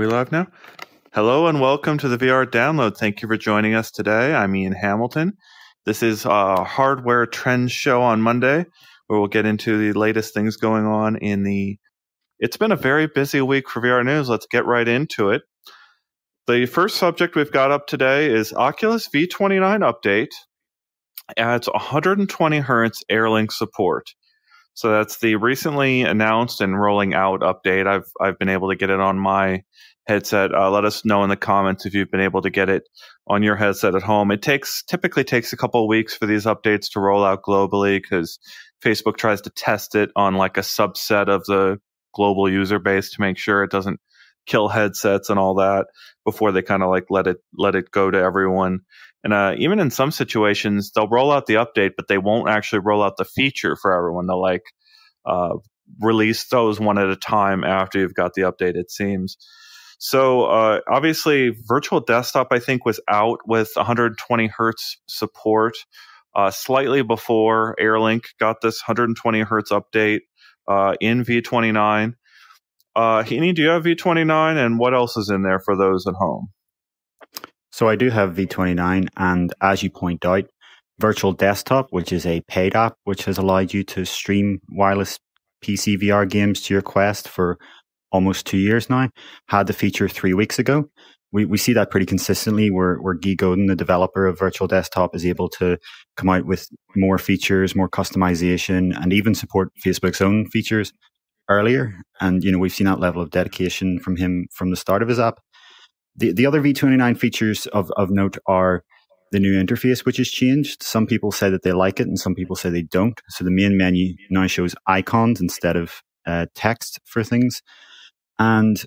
we live now? Hello and welcome to the VR Download. Thank you for joining us today. I'm Ian Hamilton. This is a hardware trends show on Monday where we'll get into the latest things going on in the. It's been a very busy week for VR News. Let's get right into it. The first subject we've got up today is Oculus V29 update adds 120 hertz AirLink support. So that's the recently announced and rolling out update. I've I've been able to get it on my headset. Uh, let us know in the comments if you've been able to get it on your headset at home. It takes typically takes a couple of weeks for these updates to roll out globally because Facebook tries to test it on like a subset of the global user base to make sure it doesn't kill headsets and all that before they kind of like let it let it go to everyone. And uh, even in some situations, they'll roll out the update, but they won't actually roll out the feature for everyone. They'll like uh, release those one at a time after you've got the update. It seems. So uh, obviously, Virtual Desktop I think was out with 120 hertz support uh, slightly before AirLink got this 120 hertz update uh, in V29. Uh, Heaney, do you have V29, and what else is in there for those at home? So I do have V29, and as you point out, Virtual Desktop, which is a paid app which has allowed you to stream wireless PC VR games to your Quest for almost two years now, had the feature three weeks ago. We, we see that pretty consistently where, where Guy Godin, the developer of Virtual Desktop, is able to come out with more features, more customization, and even support Facebook's own features earlier. And, you know, we've seen that level of dedication from him from the start of his app. The, the other V29 features of, of note are the new interface, which has changed. Some people say that they like it and some people say they don't. So the main menu now shows icons instead of uh, text for things. And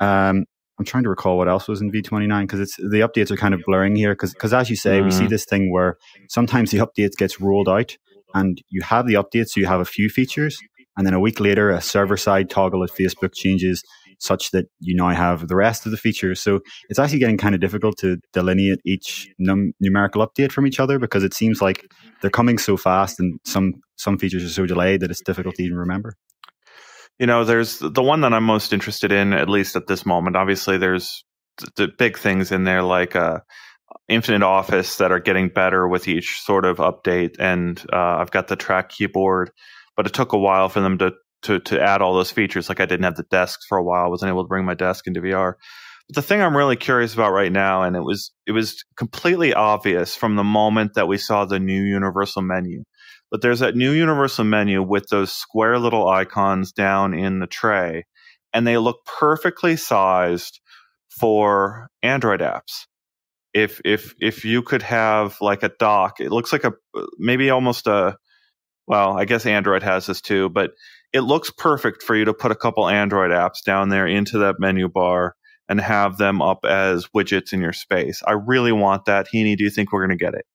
um, I'm trying to recall what else was in V29 because it's the updates are kind of blurring here because because as you say, mm. we see mm. this thing where sometimes the update gets rolled out and you have the update, so you have a few features, and then a week later, a server side toggle at Facebook changes such that you now have the rest of the features. So it's actually getting kind of difficult to delineate each num- numerical update from each other because it seems like they're coming so fast and some some features are so delayed that it's difficult to even remember. You know, there's the one that I'm most interested in, at least at this moment. Obviously, there's the big things in there like uh, Infinite Office that are getting better with each sort of update, and uh, I've got the track keyboard, but it took a while for them to to to add all those features. Like I didn't have the desk for a while, I wasn't able to bring my desk into VR. But the thing I'm really curious about right now, and it was it was completely obvious from the moment that we saw the new universal menu but there's that new universal menu with those square little icons down in the tray, and they look perfectly sized for Android apps. If if if you could have like a dock, it looks like a maybe almost a well, I guess Android has this too, but it looks perfect for you to put a couple Android apps down there into that menu bar and have them up as widgets in your space. I really want that. Heaney, do you think we're going to get it?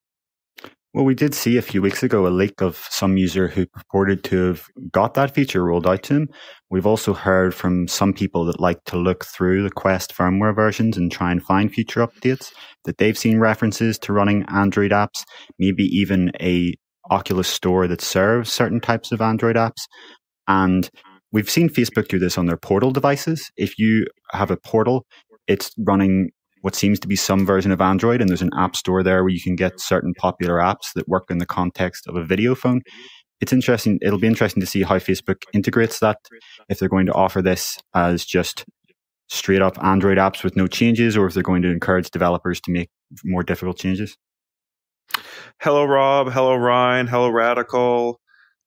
Well, we did see a few weeks ago a leak of some user who purported to have got that feature rolled out to him. We've also heard from some people that like to look through the Quest firmware versions and try and find future updates that they've seen references to running Android apps, maybe even a Oculus store that serves certain types of Android apps. And we've seen Facebook do this on their portal devices. If you have a portal, it's running what seems to be some version of Android, and there's an app store there where you can get certain popular apps that work in the context of a video phone. It's interesting. It'll be interesting to see how Facebook integrates that. If they're going to offer this as just straight up Android apps with no changes, or if they're going to encourage developers to make more difficult changes. Hello, Rob. Hello, Ryan. Hello, Radical.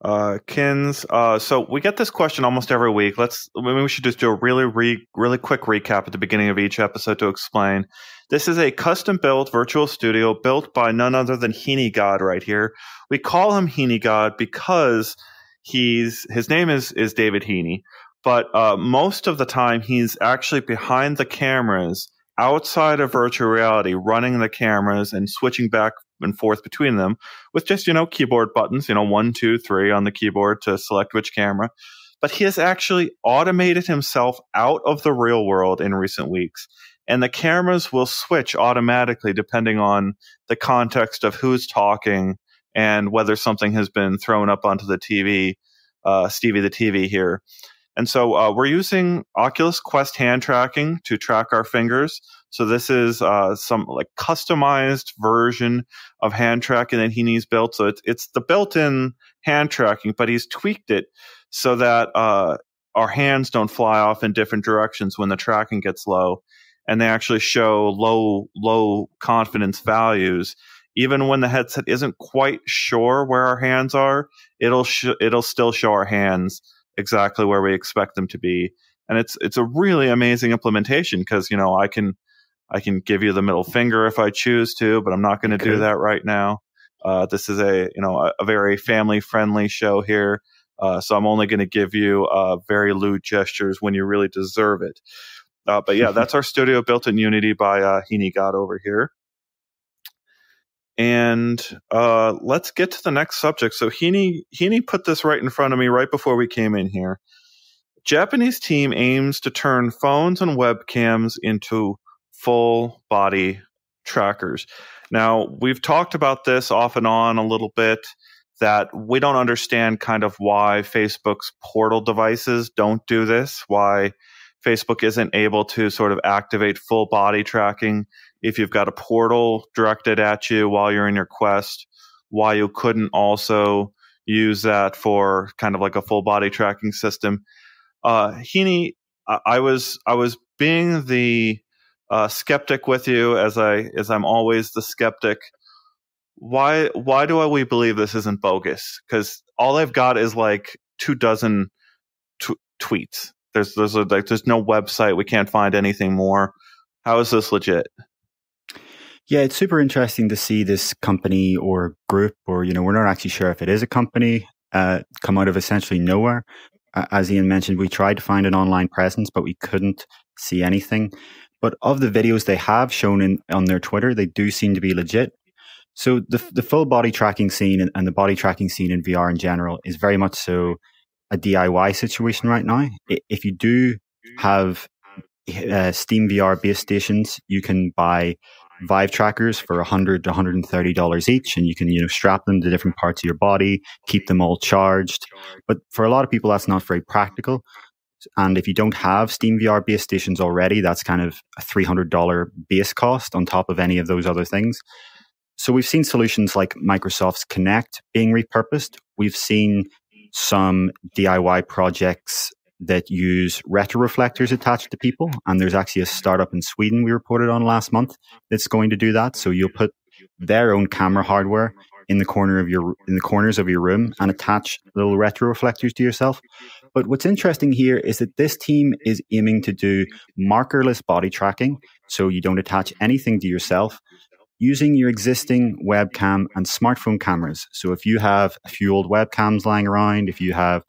Uh, Kins. Uh, so we get this question almost every week. Let's maybe we should just do a really re, really quick recap at the beginning of each episode to explain. This is a custom built virtual studio built by none other than Heaney God right here. We call him Heaney God because he's his name is is David Heaney, but uh, most of the time he's actually behind the cameras outside of virtual reality, running the cameras and switching back and forth between them with just, you know, keyboard buttons, you know, one, two, three on the keyboard to select which camera. But he has actually automated himself out of the real world in recent weeks. And the cameras will switch automatically depending on the context of who's talking and whether something has been thrown up onto the TV, uh, Stevie the TV here. And so uh, we're using Oculus Quest hand tracking to track our fingers. So this is uh, some like customized version of hand tracking that he needs built. So it's it's the built-in hand tracking, but he's tweaked it so that uh, our hands don't fly off in different directions when the tracking gets low, and they actually show low low confidence values. Even when the headset isn't quite sure where our hands are, it'll sh- it'll still show our hands exactly where we expect them to be. And it's it's a really amazing implementation because you know I can I can give you the middle finger if I choose to, but I'm not going to do that right now. Uh, this is a you know a, a very family friendly show here, uh, so I'm only going to give you uh, very lewd gestures when you really deserve it. Uh, but yeah, that's our studio built in Unity by uh, Heaney God over here. And uh, let's get to the next subject. So Heaney Heaney put this right in front of me right before we came in here. Japanese team aims to turn phones and webcams into full body trackers. Now, we've talked about this off and on a little bit that we don't understand kind of why Facebook's portal devices don't do this, why Facebook isn't able to sort of activate full body tracking if you've got a portal directed at you while you're in your quest, why you couldn't also use that for kind of like a full body tracking system. Uh, Heaney, I was I was being the uh, skeptic with you as I as I'm always the skeptic. Why why do I we believe this isn't bogus? Because all I've got is like two dozen tweets. There's there's a, like there's no website. We can't find anything more. How is this legit? Yeah, it's super interesting to see this company or group, or you know, we're not actually sure if it is a company, uh, come out of essentially nowhere. As Ian mentioned, we tried to find an online presence, but we couldn't see anything. But of the videos they have shown in on their Twitter, they do seem to be legit. So the the full body tracking scene and, and the body tracking scene in VR in general is very much so a DIY situation right now. If you do have uh, Steam VR base stations, you can buy Vive trackers for 100 to 130 dollars each, and you can you know strap them to different parts of your body, keep them all charged. But for a lot of people, that's not very practical. And if you don't have Steam VR base stations already, that's kind of a $300 base cost on top of any of those other things. So we've seen solutions like Microsoft's Kinect being repurposed. We've seen some DIY projects that use retroreflectors attached to people. And there's actually a startup in Sweden we reported on last month that's going to do that. So you'll put their own camera hardware in the corner of your in the corners of your room and attach little retroreflectors to yourself. But what's interesting here is that this team is aiming to do markerless body tracking, so you don't attach anything to yourself using your existing webcam and smartphone cameras. So if you have a few old webcams lying around, if you have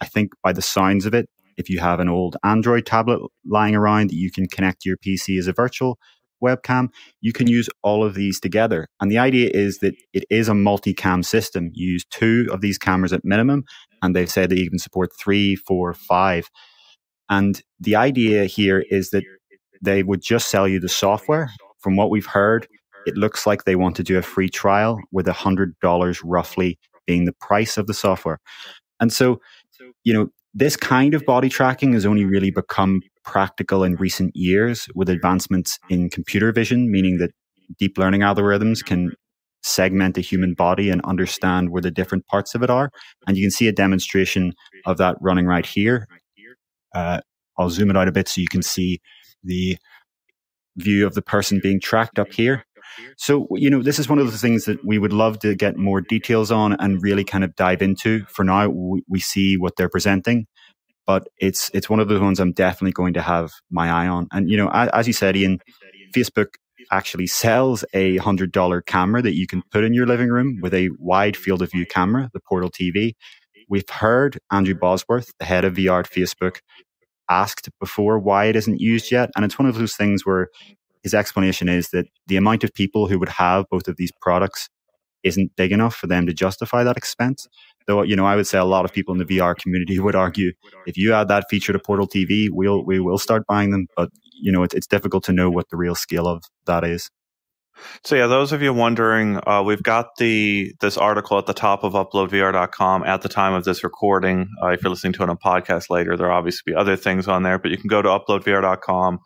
I think by the signs of it, if you have an old Android tablet lying around that you can connect to your PC as a virtual webcam, you can use all of these together. And the idea is that it is a multicam system. You use two of these cameras at minimum, and they've said they even support three, four, five. And the idea here is that they would just sell you the software. From what we've heard, it looks like they want to do a free trial with a hundred dollars roughly being the price of the software. And so, you know, this kind of body tracking has only really become practical in recent years with advancements in computer vision, meaning that deep learning algorithms can segment a human body and understand where the different parts of it are. And you can see a demonstration of that running right here. Uh, I'll zoom it out a bit so you can see the view of the person being tracked up here. So, you know, this is one of the things that we would love to get more details on and really kind of dive into. For now, we, we see what they're presenting, but it's it's one of the ones I'm definitely going to have my eye on. And you know, as, as you said, Ian, Facebook actually sells a hundred dollar camera that you can put in your living room with a wide field of view camera, the Portal TV. We've heard Andrew Bosworth, the head of VR at Facebook, asked before why it isn't used yet. And it's one of those things where his explanation is that the amount of people who would have both of these products isn't big enough for them to justify that expense. Though, you know, I would say a lot of people in the VR community would argue if you add that feature to Portal TV, we'll, we will start buying them. But, you know, it's, it's difficult to know what the real scale of that is. So yeah, those of you wondering, uh, we've got the this article at the top of uploadvr.com at the time of this recording. Uh, if you're listening to it on podcast later, there obviously be other things on there, but you can go to uploadvr.com,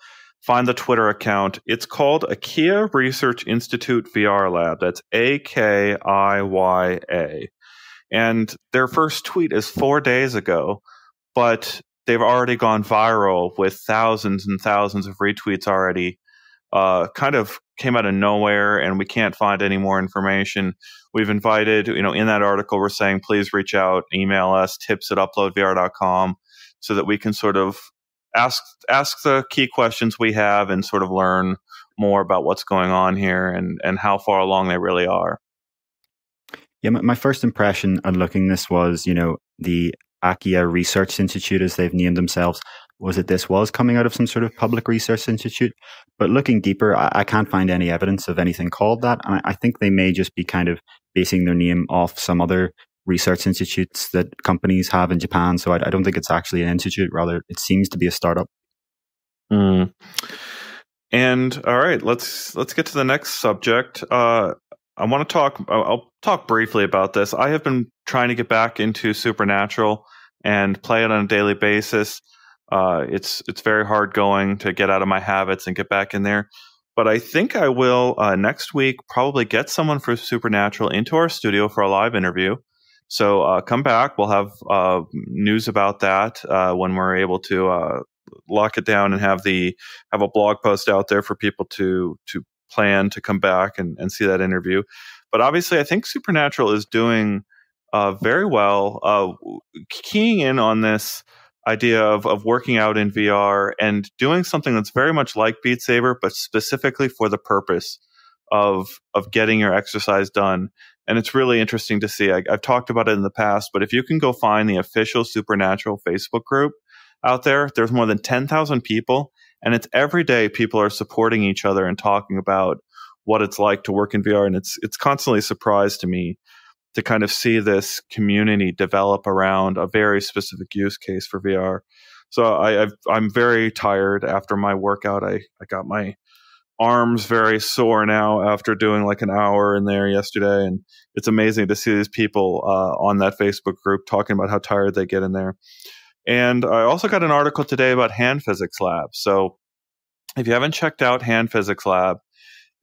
find the Twitter account. It's called Akiya Research Institute VR Lab. That's A K I Y A, and their first tweet is four days ago, but they've already gone viral with thousands and thousands of retweets already uh, kind of came out of nowhere and we can't find any more information. We've invited, you know, in that article, we're saying please reach out, email us, tips at uploadvr.com so that we can sort of ask ask the key questions we have and sort of learn more about what's going on here and, and how far along they really are. Yeah, my first impression on looking this was, you know, the Akiya Research Institute, as they've named themselves, was that this was coming out of some sort of public research institute. But looking deeper, I, I can't find any evidence of anything called that. And I, I, think they may just be kind of basing their name off some other research institutes that companies have in Japan. So I, I don't think it's actually an institute. Rather, it seems to be a startup. Mm. And all right, let's let's get to the next subject. Uh, I want to talk. I'll talk briefly about this. I have been trying to get back into Supernatural and play it on a daily basis. Uh, it's it's very hard going to get out of my habits and get back in there. But I think I will uh, next week probably get someone for Supernatural into our studio for a live interview. So uh, come back. We'll have uh, news about that uh, when we're able to uh, lock it down and have the have a blog post out there for people to to plan to come back and, and see that interview. But obviously, I think Supernatural is doing uh, very well. Uh, keying in on this idea of, of working out in VR and doing something that's very much like Beat Saber, but specifically for the purpose of of getting your exercise done. And it's really interesting to see. I, I've talked about it in the past, but if you can go find the official Supernatural Facebook group out there, there's more than 10,000 people, and it's every day people are supporting each other and talking about what it's like to work in VR. And it's it's constantly a surprise to me to kind of see this community develop around a very specific use case for VR. So I, i am very tired after my workout. I, I got my arms very sore now after doing like an hour in there yesterday. And it's amazing to see these people uh, on that Facebook group talking about how tired they get in there. And I also got an article today about Hand Physics Lab. So if you haven't checked out Hand Physics Lab,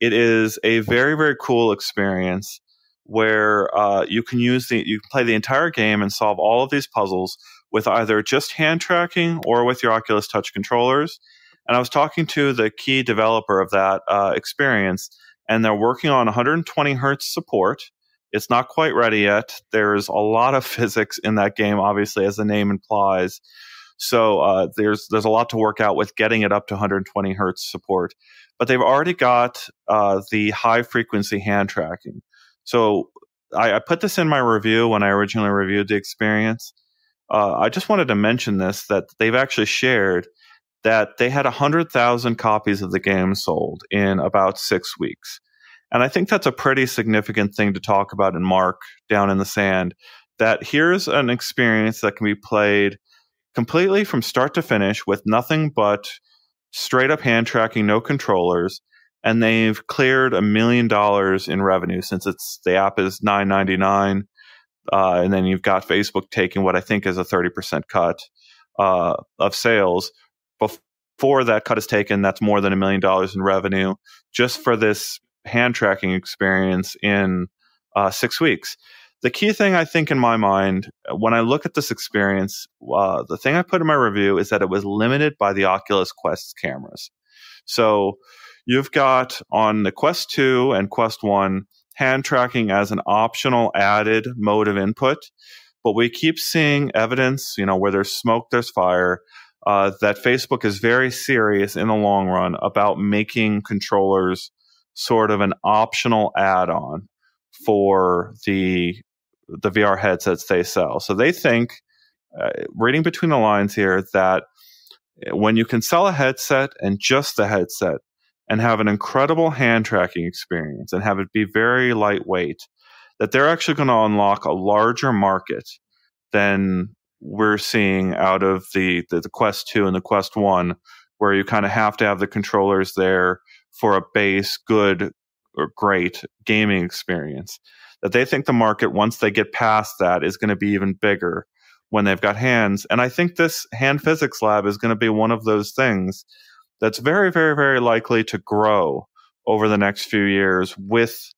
it is a very, very cool experience where uh, you can use the you can play the entire game and solve all of these puzzles with either just hand tracking or with your Oculus Touch controllers. And I was talking to the key developer of that uh, experience, and they're working on 120 hertz support. It's not quite ready yet. There's a lot of physics in that game, obviously, as the name implies. So uh, there's there's a lot to work out with getting it up to 120 hertz support. But they've already got uh, the high frequency hand tracking. So I, I, put this in my review when I originally reviewed the experience. Uh, I just wanted to mention this that they've actually shared that they had 100,000 copies of the game sold in about six weeks. And I think that's a pretty significant thing to talk about and mark down in the sand. That here's an experience that can be played completely from start to finish with nothing but straight up hand tracking, no controllers and they've cleared a million dollars in revenue since it's the app is nine ninety nine, uh, and then you've got Facebook taking what I think is a thirty percent cut uh, of sales. Before that cut is taken, that's more than a million dollars in revenue just for this hand tracking experience in uh, six weeks. The key thing I think in my mind, when I look at this experience, uh, the thing I put in my review is that it was limited by the Oculus Quest cameras. So You've got on the Quest 2 and Quest 1 hand tracking as an optional added mode of input. But we keep seeing evidence, you know, where there's smoke, there's fire, uh, that Facebook is very serious in the long run about making controllers sort of an optional add-on for the the VR headsets they sell. So they think, uh, reading between the lines here, that when you can sell a headset and just the headset, and have an incredible hand tracking experience and have it be very lightweight, that they're actually going to unlock a larger market than we're seeing out of the, the, the Quest 2 and the Quest 1, where you kind of have to have the controllers there for a base, good or great gaming experience. That they think the market, once they get past that, is going to be even bigger when they've got hands. And I think this hand physics lab is going to be one of those things that's very, very, very likely to grow over the next few years with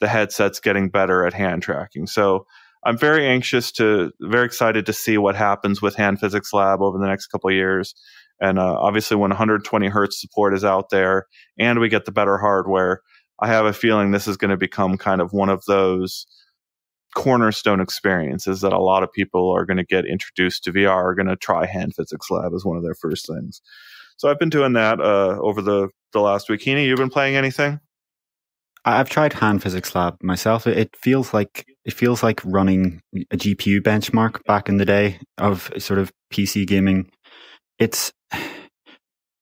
the headsets getting better at hand tracking. So I'm very anxious to, very excited to see what happens with Hand Physics Lab over the next couple years. And uh, obviously, when 120 hertz support is out there and we get the better hardware, I have a feeling this is going to become kind of one of those cornerstone experiences that a lot of people are going to get introduced to VR are going to try Hand Physics Lab as one of their first things. So I've been doing that uh, over the the last week. Heaney, you've been playing anything? I've tried Hand Physics Lab myself. It feels like it feels like running a GPU benchmark back in the day of sort of PC gaming. It's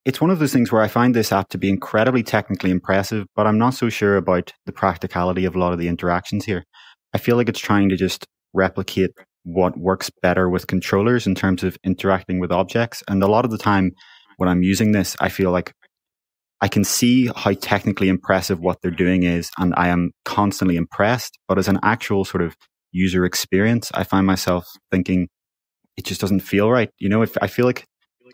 it's one of those things where I find this app to be incredibly technically impressive, but I'm not so sure about the practicality of a lot of the interactions here. I feel like it's trying to just replicate what works better with controllers in terms of interacting with objects. And a lot of the time when I'm using this, I feel like I can see how technically impressive what they're doing is, and I am constantly impressed. But as an actual sort of user experience, I find myself thinking it just doesn't feel right. You know, if I feel like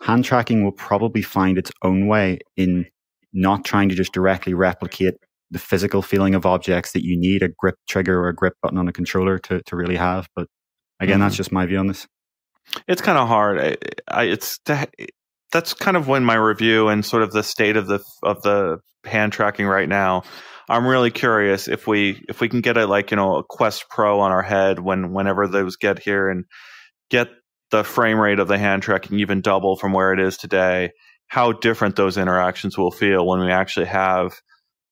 hand tracking will probably find its own way in not trying to just directly replicate the physical feeling of objects that you need a grip trigger or a grip button on a controller to, to really have. But again, mm-hmm. that's just my view on this. It's kind of hard. I, I, it's that's kind of when my review and sort of the state of the of the hand tracking right now. I'm really curious if we if we can get a like you know a Quest Pro on our head when whenever those get here and get the frame rate of the hand tracking even double from where it is today. How different those interactions will feel when we actually have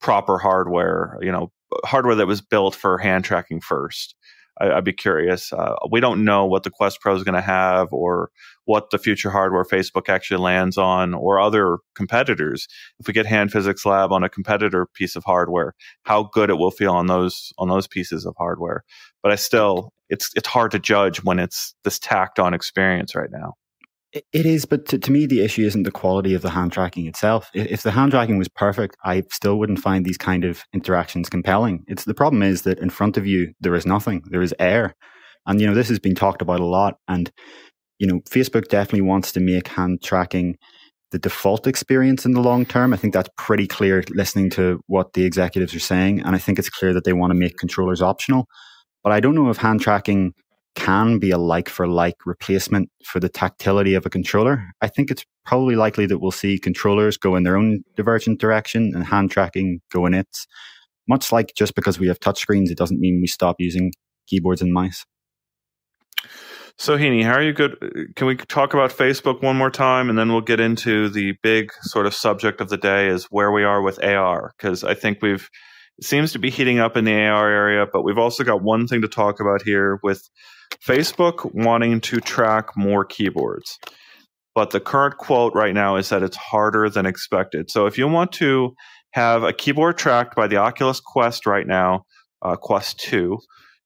proper hardware, you know, hardware that was built for hand tracking first. I, would be curious. Uh, we don't know what the Quest Pro is going to have, or what the future hardware Facebook actually lands on, or other competitors. If we get Hand Physics Lab on a competitor piece of hardware, how good it will feel on those on those pieces of hardware. But I still, it's it's hard to judge when it's this tacked on experience right now. It is, but to, to, me, the issue isn't the quality of the hand tracking itself. If the hand tracking was perfect, I still wouldn't find these kind of interactions compelling. It's the problem is that in front of you there is nothing. There is air, and you know this has been talked about a lot. And you know, Facebook definitely wants to make hand tracking the default experience in the long term. I think that's pretty clear listening to what the executives are saying, and I think it's clear that they want to make controllers optional. But I don't know if hand tracking can be a like for like replacement for the tactility of a controller. I think it's probably likely that we'll see controllers go in their own divergent direction and hand tracking go in its. Much like just because we have touchscreens, it doesn't mean we stop using keyboards and mice. So, Heaney, how are you good? Can we talk about Facebook one more time and then we'll get into the big sort of subject of the day is where we are with AR? Because I think we've, seems to be heating up in the AR area, but we've also got one thing to talk about here with Facebook wanting to track more keyboards. But the current quote right now is that it's harder than expected. So if you want to have a keyboard tracked by the Oculus Quest right now, uh, Quest 2,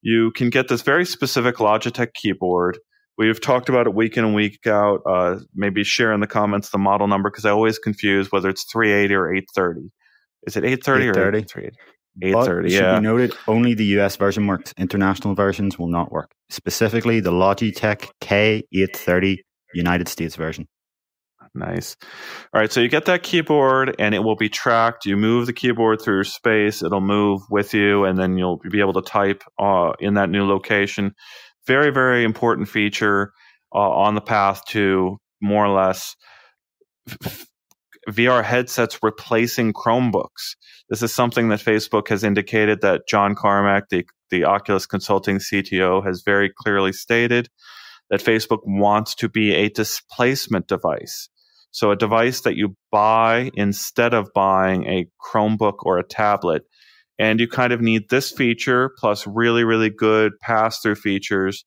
you can get this very specific Logitech keyboard. We've talked about it week in and week out. Uh, maybe share in the comments the model number because I always confuse whether it's 380 or 830. Is it 830 or 830? Eight thirty. Yeah. Should be noted, only the US version works. International versions will not work. Specifically, the Logitech K830 United States version. Nice. All right, so you get that keyboard, and it will be tracked. You move the keyboard through space; it'll move with you, and then you'll be able to type uh, in that new location. Very, very important feature uh, on the path to more or less VR headsets replacing Chromebooks. This is something that Facebook has indicated that John Carmack, the, the Oculus Consulting CTO, has very clearly stated that Facebook wants to be a displacement device. So, a device that you buy instead of buying a Chromebook or a tablet. And you kind of need this feature plus really, really good pass through features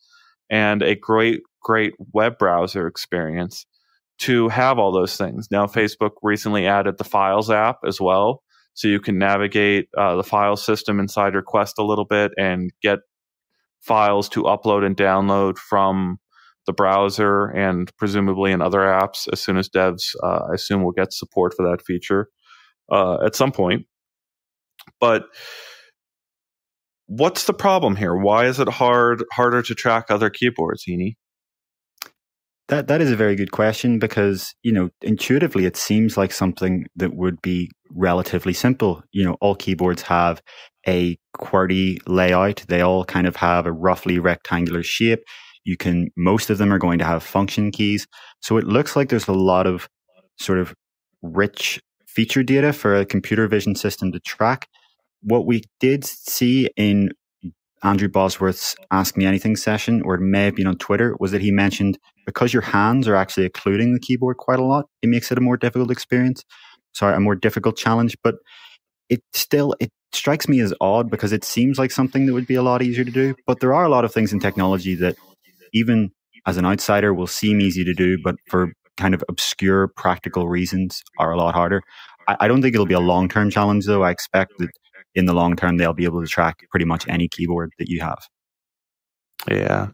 and a great, great web browser experience to have all those things. Now, Facebook recently added the Files app as well. So you can navigate uh, the file system inside your Quest a little bit and get files to upload and download from the browser and presumably in other apps as soon as devs, uh, I assume, will get support for that feature uh, at some point. But what's the problem here? Why is it hard harder to track other keyboards, Heaney? That that is a very good question because you know intuitively it seems like something that would be relatively simple. You know, all keyboards have a QWERTY layout. They all kind of have a roughly rectangular shape. You can most of them are going to have function keys. So it looks like there's a lot of sort of rich feature data for a computer vision system to track. What we did see in Andrew Bosworth's Ask Me Anything session, or it may have been on Twitter, was that he mentioned because your hands are actually occluding the keyboard quite a lot, it makes it a more difficult experience. Sorry, a more difficult challenge. But it still it strikes me as odd because it seems like something that would be a lot easier to do. But there are a lot of things in technology that even as an outsider will seem easy to do, but for kind of obscure practical reasons are a lot harder. I, I don't think it'll be a long term challenge though. I expect that in the long term they'll be able to track pretty much any keyboard that you have. Yeah.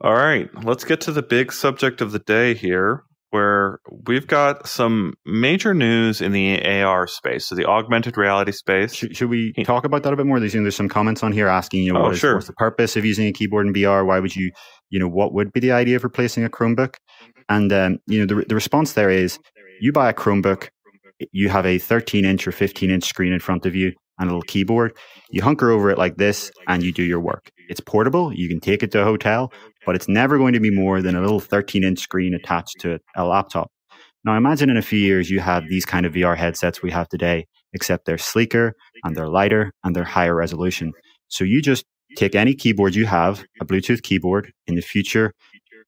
All right. Let's get to the big subject of the day here, where we've got some major news in the AR space, so the augmented reality space. Should, should we talk about that a bit more? There's, there's some comments on here asking, you know, oh, what is, sure. what's the purpose of using a keyboard in VR? Why would you, you know, what would be the idea of replacing a Chromebook? And, um, you know, the, the response there is you buy a Chromebook, you have a 13 inch or 15 inch screen in front of you and a little keyboard. You hunker over it like this and you do your work. It's portable. You can take it to a hotel, but it's never going to be more than a little 13 inch screen attached to a laptop. Now, imagine in a few years you have these kind of VR headsets we have today, except they're sleeker and they're lighter and they're higher resolution. So you just take any keyboard you have, a Bluetooth keyboard. In the future,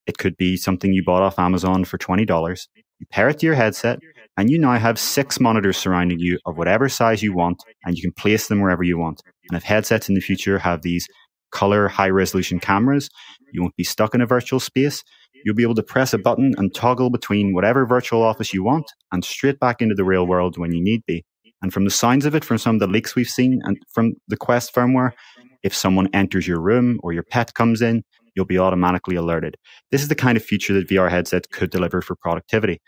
it could be something you bought off Amazon for $20. You pair it to your headset, and you now have six monitors surrounding you of whatever size you want, and you can place them wherever you want. And if headsets in the future have these color high resolution cameras, you won't be stuck in a virtual space. You'll be able to press a button and toggle between whatever virtual office you want and straight back into the real world when you need be. And from the signs of it, from some of the leaks we've seen and from the Quest firmware, if someone enters your room or your pet comes in, you'll be automatically alerted. This is the kind of feature that VR headsets could deliver for productivity.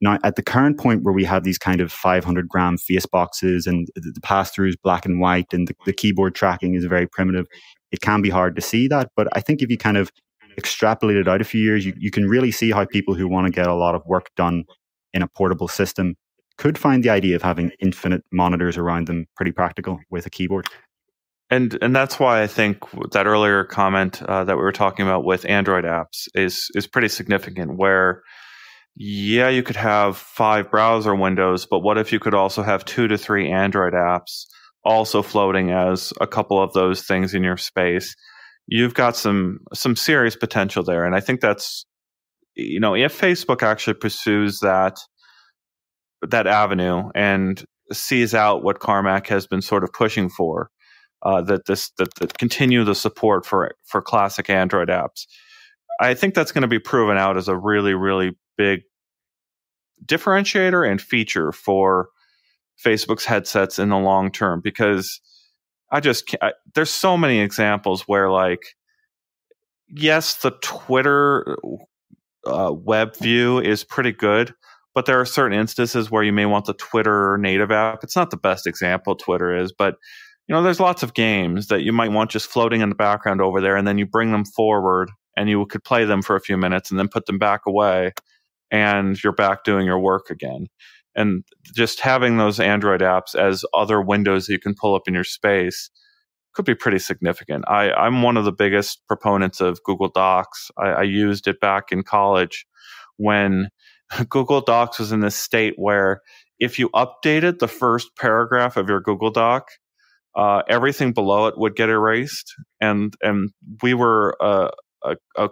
Now, at the current point where we have these kind of 500 gram face boxes and the pass through is black and white and the, the keyboard tracking is very primitive, it can be hard to see that. But I think if you kind of extrapolate it out a few years, you, you can really see how people who want to get a lot of work done in a portable system could find the idea of having infinite monitors around them pretty practical with a keyboard. And and that's why I think that earlier comment uh, that we were talking about with Android apps is is pretty significant. Where yeah, you could have five browser windows, but what if you could also have two to three Android apps also floating as a couple of those things in your space? You've got some some serious potential there, and I think that's you know if Facebook actually pursues that that avenue and sees out what Carmack has been sort of pushing for, uh, that this that, that continue the support for for classic Android apps. I think that's going to be proven out as a really really big differentiator and feature for Facebook's headsets in the long term because I just I, there's so many examples where like yes the Twitter uh, web view is pretty good but there are certain instances where you may want the Twitter native app. It's not the best example Twitter is, but you know, there's lots of games that you might want just floating in the background over there, and then you bring them forward and you could play them for a few minutes and then put them back away, and you're back doing your work again. And just having those Android apps as other windows you can pull up in your space could be pretty significant. I, I'm one of the biggest proponents of Google Docs. I, I used it back in college when Google Docs was in this state where if you updated the first paragraph of your Google Doc, uh, everything below it would get erased. And and we were a, a, a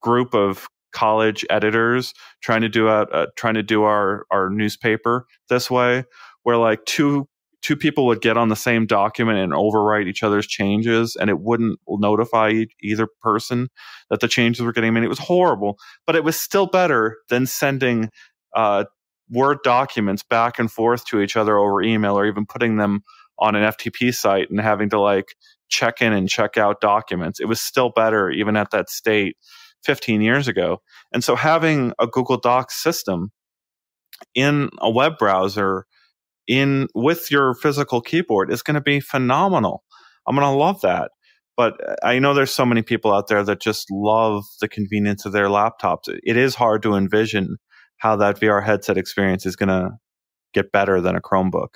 group of college editors trying to do a, a, trying to do our our newspaper this way, where like two two people would get on the same document and overwrite each other's changes and it wouldn't notify either person that the changes were getting made. It was horrible, but it was still better than sending uh, Word documents back and forth to each other over email or even putting them on an FTP site and having to like check in and check out documents. It was still better even at that state 15 years ago. And so having a Google Docs system in a web browser in with your physical keyboard is going to be phenomenal. I'm going to love that. But uh, I know there's so many people out there that just love the convenience of their laptops. It is hard to envision how that VR headset experience is going to get better than a Chromebook.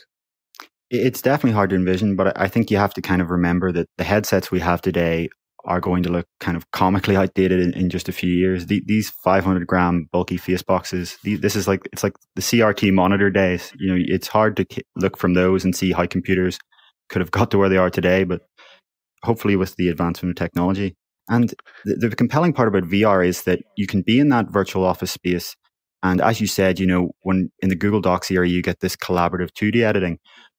It's definitely hard to envision, but I think you have to kind of remember that the headsets we have today are going to look kind of comically outdated in, in just a few years. The, these 500 gram bulky face boxes, the, this is like it's like the CRT monitor days. You know, it's hard to look from those and see how computers could have got to where they are today, but hopefully with the advancement of technology. And the, the compelling part about VR is that you can be in that virtual office space. And as you said, you know, when in the Google Docs area, you get this collaborative 2D editing.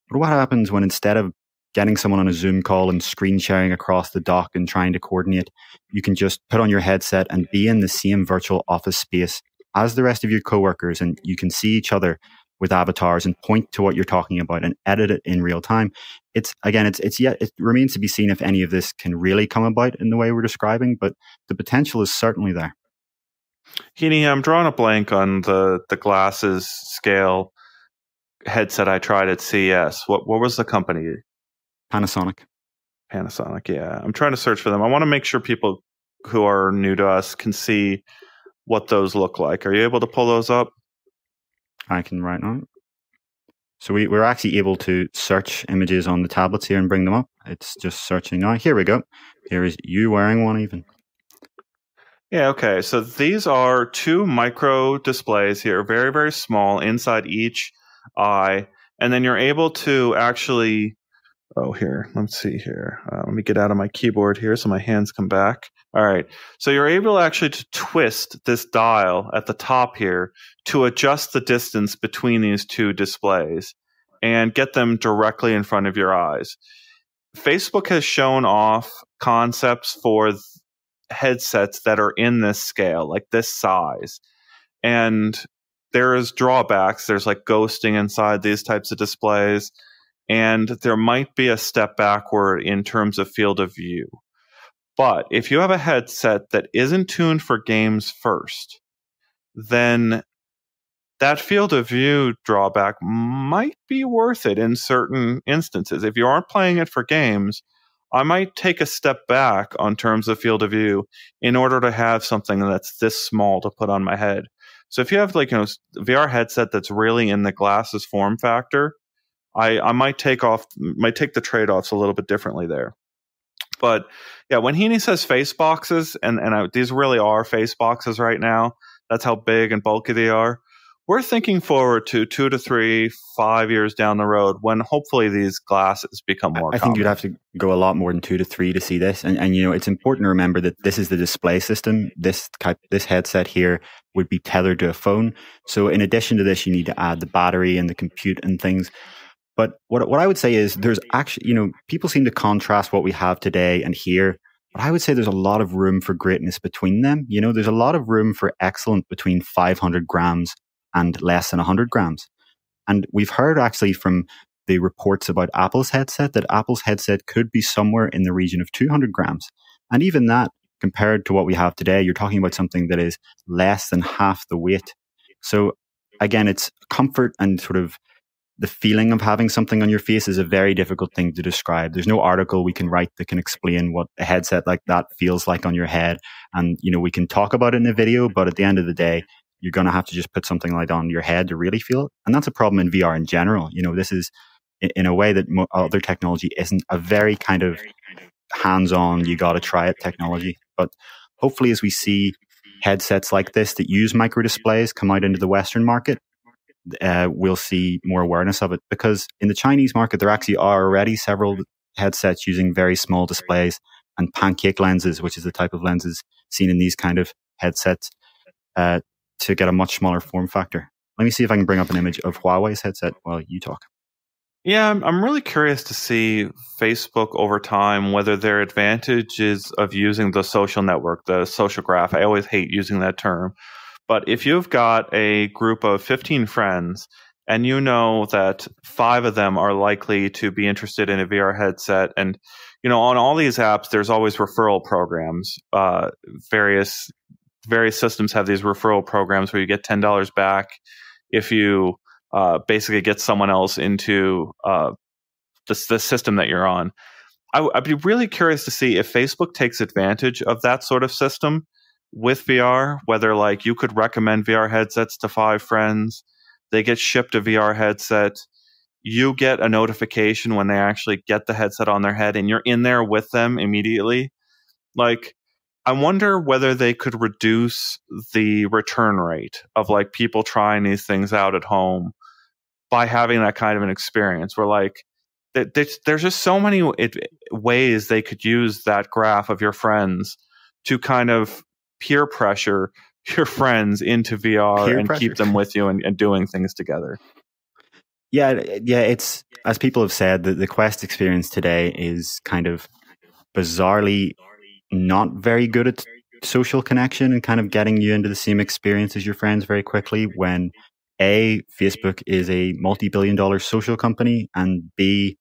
But what happens when instead of getting someone on a Zoom call and screen sharing across the doc and trying to coordinate, you can just put on your headset and be in the same virtual office space as the rest of your coworkers and you can see each other with avatars and point to what you're talking about and edit it in real time. It's again, it's it's yet it remains to be seen if any of this can really come about in the way we're describing, but the potential is certainly there. Heaney, I'm drawing a blank on the the glasses scale headset I tried at CES. What what was the company? Panasonic. Panasonic, yeah. I'm trying to search for them. I want to make sure people who are new to us can see what those look like. Are you able to pull those up? I can right now. So we, we're actually able to search images on the tablets here and bring them up. It's just searching now. Here we go. Here is you wearing one even. Yeah, okay. So these are two micro displays here, very, very small inside each eye. And then you're able to actually oh here. Let's see here. Uh, let me get out of my keyboard here so my hands come back. All right. So you're able actually to twist this dial at the top here to adjust the distance between these two displays and get them directly in front of your eyes. Facebook has shown off concepts for th- headsets that are in this scale like this size. And there is drawbacks. There's like ghosting inside these types of displays and there might be a step backward in terms of field of view. But if you have a headset that isn't tuned for games first, then that field of view drawback might be worth it in certain instances. If you aren't playing it for games, I might take a step back on terms of field of view in order to have something that's this small to put on my head. So if you have like know VR headset that's really in the glasses form factor, I, I might take off might take the trade offs a little bit differently there. But yeah, when Heaney says face boxes, and and I, these really are face boxes right now. That's how big and bulky they are. We're thinking forward to two to three, five years down the road when hopefully these glasses become more. I common. think you'd have to go a lot more than two to three to see this, and and you know it's important to remember that this is the display system. This type, this headset here would be tethered to a phone. So in addition to this, you need to add the battery and the compute and things. But what what I would say is there's actually, you know, people seem to contrast what we have today and here. But I would say there's a lot of room for greatness between them. You know, there's a lot of room for excellence between 500 grams and less than 100 grams. And we've heard actually from the reports about Apple's headset that Apple's headset could be somewhere in the region of 200 grams. And even that, compared to what we have today, you're talking about something that is less than half the weight. So again, it's comfort and sort of the feeling of having something on your face is a very difficult thing to describe. There's no article we can write that can explain what a headset like that feels like on your head. And, you know, we can talk about it in a video, but at the end of the day, you're going to have to just put something like that on your head to really feel it. And that's a problem in VR in general. You know, this is in a way that other technology isn't a very kind of hands on, you got to try it technology. But hopefully, as we see headsets like this that use micro displays come out into the Western market, uh, we'll see more awareness of it because in the Chinese market, there actually are already several headsets using very small displays and pancake lenses, which is the type of lenses seen in these kind of headsets, uh, to get a much smaller form factor. Let me see if I can bring up an image of Huawei's headset while you talk. Yeah, I'm really curious to see Facebook over time whether their advantages of using the social network, the social graph. I always hate using that term, but if you've got a group of 15 friends and you know that five of them are likely to be interested in a VR headset, and you know on all these apps, there's always referral programs. Uh, various various systems have these referral programs where you get ten dollars back if you uh, basically get someone else into uh, the, the system that you're on. I, would be really curious to see if Facebook takes advantage of that sort of system with VR, whether like you could recommend VR headsets to five friends, they get shipped a VR headset, you get a notification when they actually get the headset on their head and you're in there with them immediately. Like, I wonder whether they could reduce the return rate of like people trying these things out at home by having that kind of an experience where like there's just so many ways they could use that graph of your friends to kind of peer pressure your friends into VR peer and pressure. keep them with you and, and, doing things together. Yeah, yeah, it's as people have said that the Quest experience today is kind of bizarrely not very good at social connection and kind of getting you into the same experience as your friends very quickly when a Facebook is a multi-billion dollar social company and B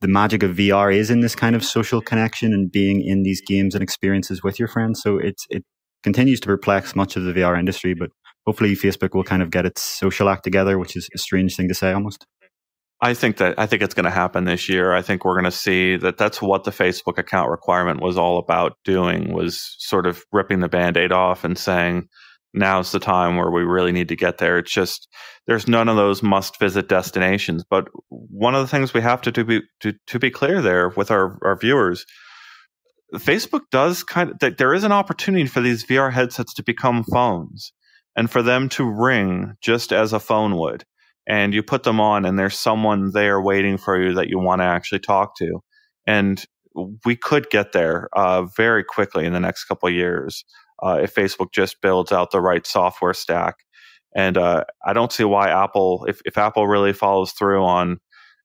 the magic of VR is in this kind of social connection and being in these games and experiences with your friends. So it's it continues to perplex much of the VR industry, but hopefully Facebook will kind of get its social act together, which is a strange thing to say almost. I think that I think it's going to happen this year. I think we're going to see that that's what the Facebook account requirement was all about doing was sort of ripping the band-aid off and saying now's the time where we really need to get there. It's just there's none of those must visit destinations. But one of the things we have to, to be to, to be clear there with our, our viewers, Facebook does kind of there is an opportunity for these VR headsets to become phones and for them to ring just as a phone would. And you put them on and there's someone there waiting for you that you want to actually talk to. And we could get there uh, very quickly in the next couple years uh, if Facebook just builds out the right software stack. And uh, I don't see why Apple, if, if Apple really follows through on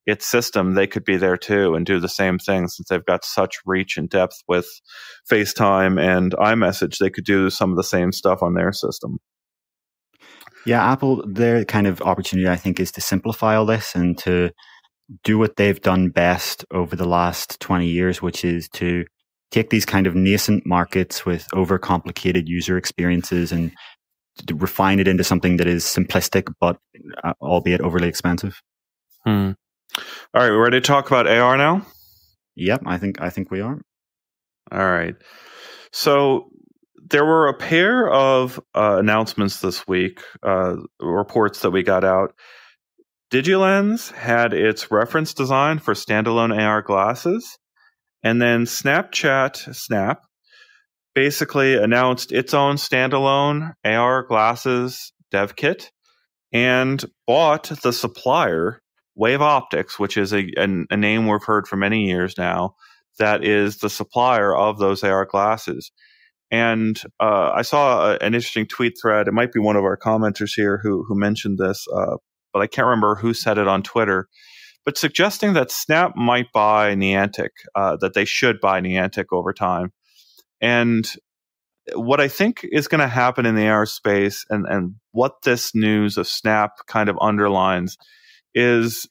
its system, they could be there too and do the same thing since they've got such reach and depth with FaceTime and iMessage. They could do some of the same stuff on their system. Yeah, Apple, their kind of opportunity, I think, is to simplify all this and to do what they've done best over the last 20 years, which is to take these kind of nascent markets with overcomplicated user experiences and refine it into something that is simplistic but uh, albeit overly expensive. Hmm. All right, we're ready to talk about AR now. Yep, I think I think we are. All right. So there were a pair of uh, announcements this week, uh, reports that we got out. DigiLens had its reference design for standalone AR glasses, and then Snapchat, Snap, basically announced its own standalone AR glasses dev kit and bought the supplier Wave Optics, which is a, a, a, name we've heard for many years now, that is the supplier of those AR glasses. And uh, I saw a, an interesting tweet thread. It might be one of our commenters here who who mentioned this, uh, but I can't remember who said it on Twitter but suggesting that Snap might buy Niantic, uh, that they should buy Niantic over time. And what I think is going to happen in the AR space and, and what this news of Snap kind of underlines is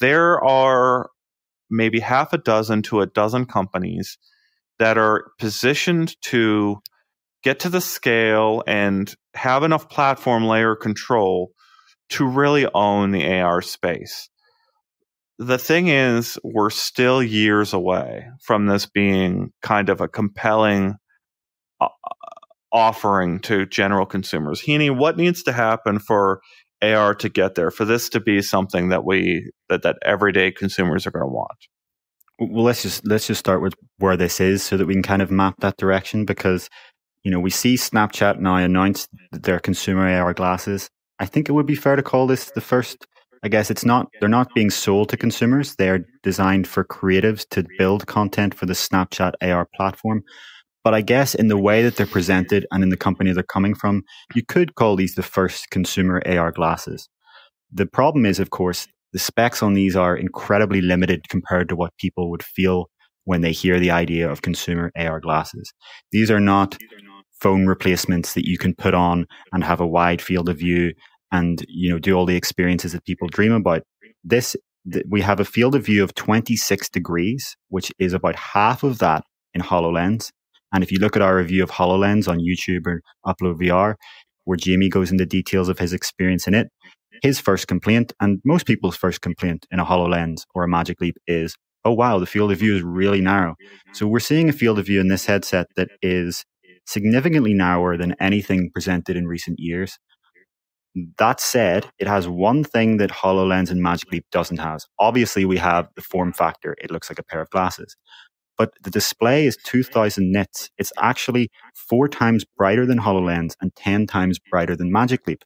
there are maybe half a dozen to a dozen companies that are positioned to get to the scale and have enough platform layer control to really own the AR space the thing is, we're still years away from this being kind of a compelling uh, offering to general consumers. Heaney, what needs to happen for AR to get there, for this to be something that we that that everyday consumers are going to want? Well, let's just let's just start with where this is, so that we can kind of map that direction. Because you know we see Snapchat now announce their consumer AR glasses. I think it would be fair to call this the first I guess it's not, they're not being sold to consumers. They're designed for creatives to build content for the Snapchat AR platform. But I guess in the way that they're presented and in the company they're coming from, you could call these the first consumer AR glasses. The problem is, of course, the specs on these are incredibly limited compared to what people would feel when they hear the idea of consumer AR glasses. These are not phone replacements that you can put on and have a wide field of view and you know do all the experiences that people dream about. This th- we have a field of view of 26 degrees, which is about half of that in HoloLens. And if you look at our review of HoloLens on YouTube or Upload VR, where Jamie goes into details of his experience in it, his first complaint and most people's first complaint in a HoloLens or a Magic Leap is, oh wow, the field of view is really narrow. So we're seeing a field of view in this headset that is significantly narrower than anything presented in recent years. That said, it has one thing that HoloLens and Magic Leap doesn't have. Obviously, we have the form factor. It looks like a pair of glasses. But the display is 2000 nits. It's actually four times brighter than HoloLens and 10 times brighter than Magic Leap.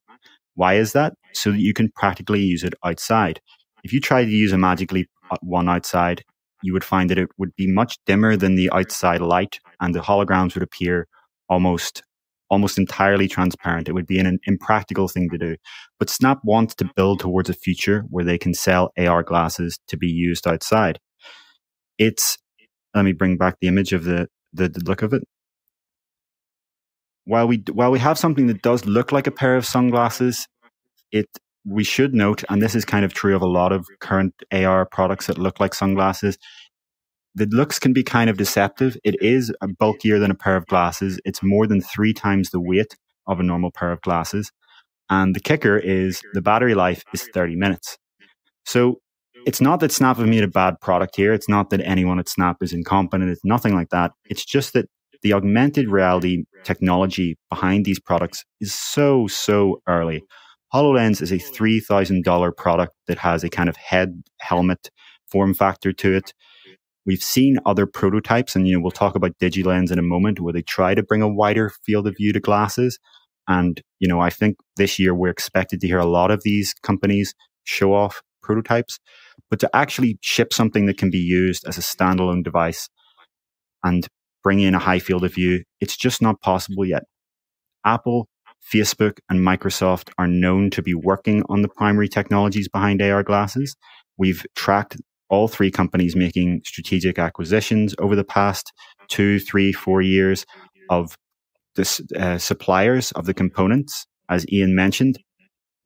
Why is that? So that you can practically use it outside. If you try to use a Magic Leap uh, one outside, you would find that it would be much dimmer than the outside light and the holograms would appear almost almost entirely transparent. It would be an impractical thing to do. But Snap wants to build towards a future where they can sell AR glasses to be used outside. It's let me bring back the image of the, the, the look of it. While we while we have something that does look like a pair of sunglasses, it we should note, and this is kind of true of a lot of current AR products that look like sunglasses, the looks can be kind of deceptive. It is bulkier than a pair of glasses. It's more than three times the weight of a normal pair of glasses. And the kicker is the battery life is 30 minutes. So it's not that Snap have made a bad product here. It's not that anyone at Snap is incompetent. It's nothing like that. It's just that the augmented reality technology behind these products is so, so early. HoloLens is a $3,000 product that has a kind of head helmet form factor to it. We've seen other prototypes, and you know we'll talk about DigiLens in a moment, where they try to bring a wider field of view to glasses. And you know, I think this year we're expected to hear a lot of these companies show off prototypes, but to actually ship something that can be used as a standalone device and bring in a high field of view, it's just not possible yet. Apple, Facebook, and Microsoft are known to be working on the primary technologies behind AR glasses. We've tracked all three companies making strategic acquisitions over the past two, three, four years of the uh, suppliers of the components. As Ian mentioned,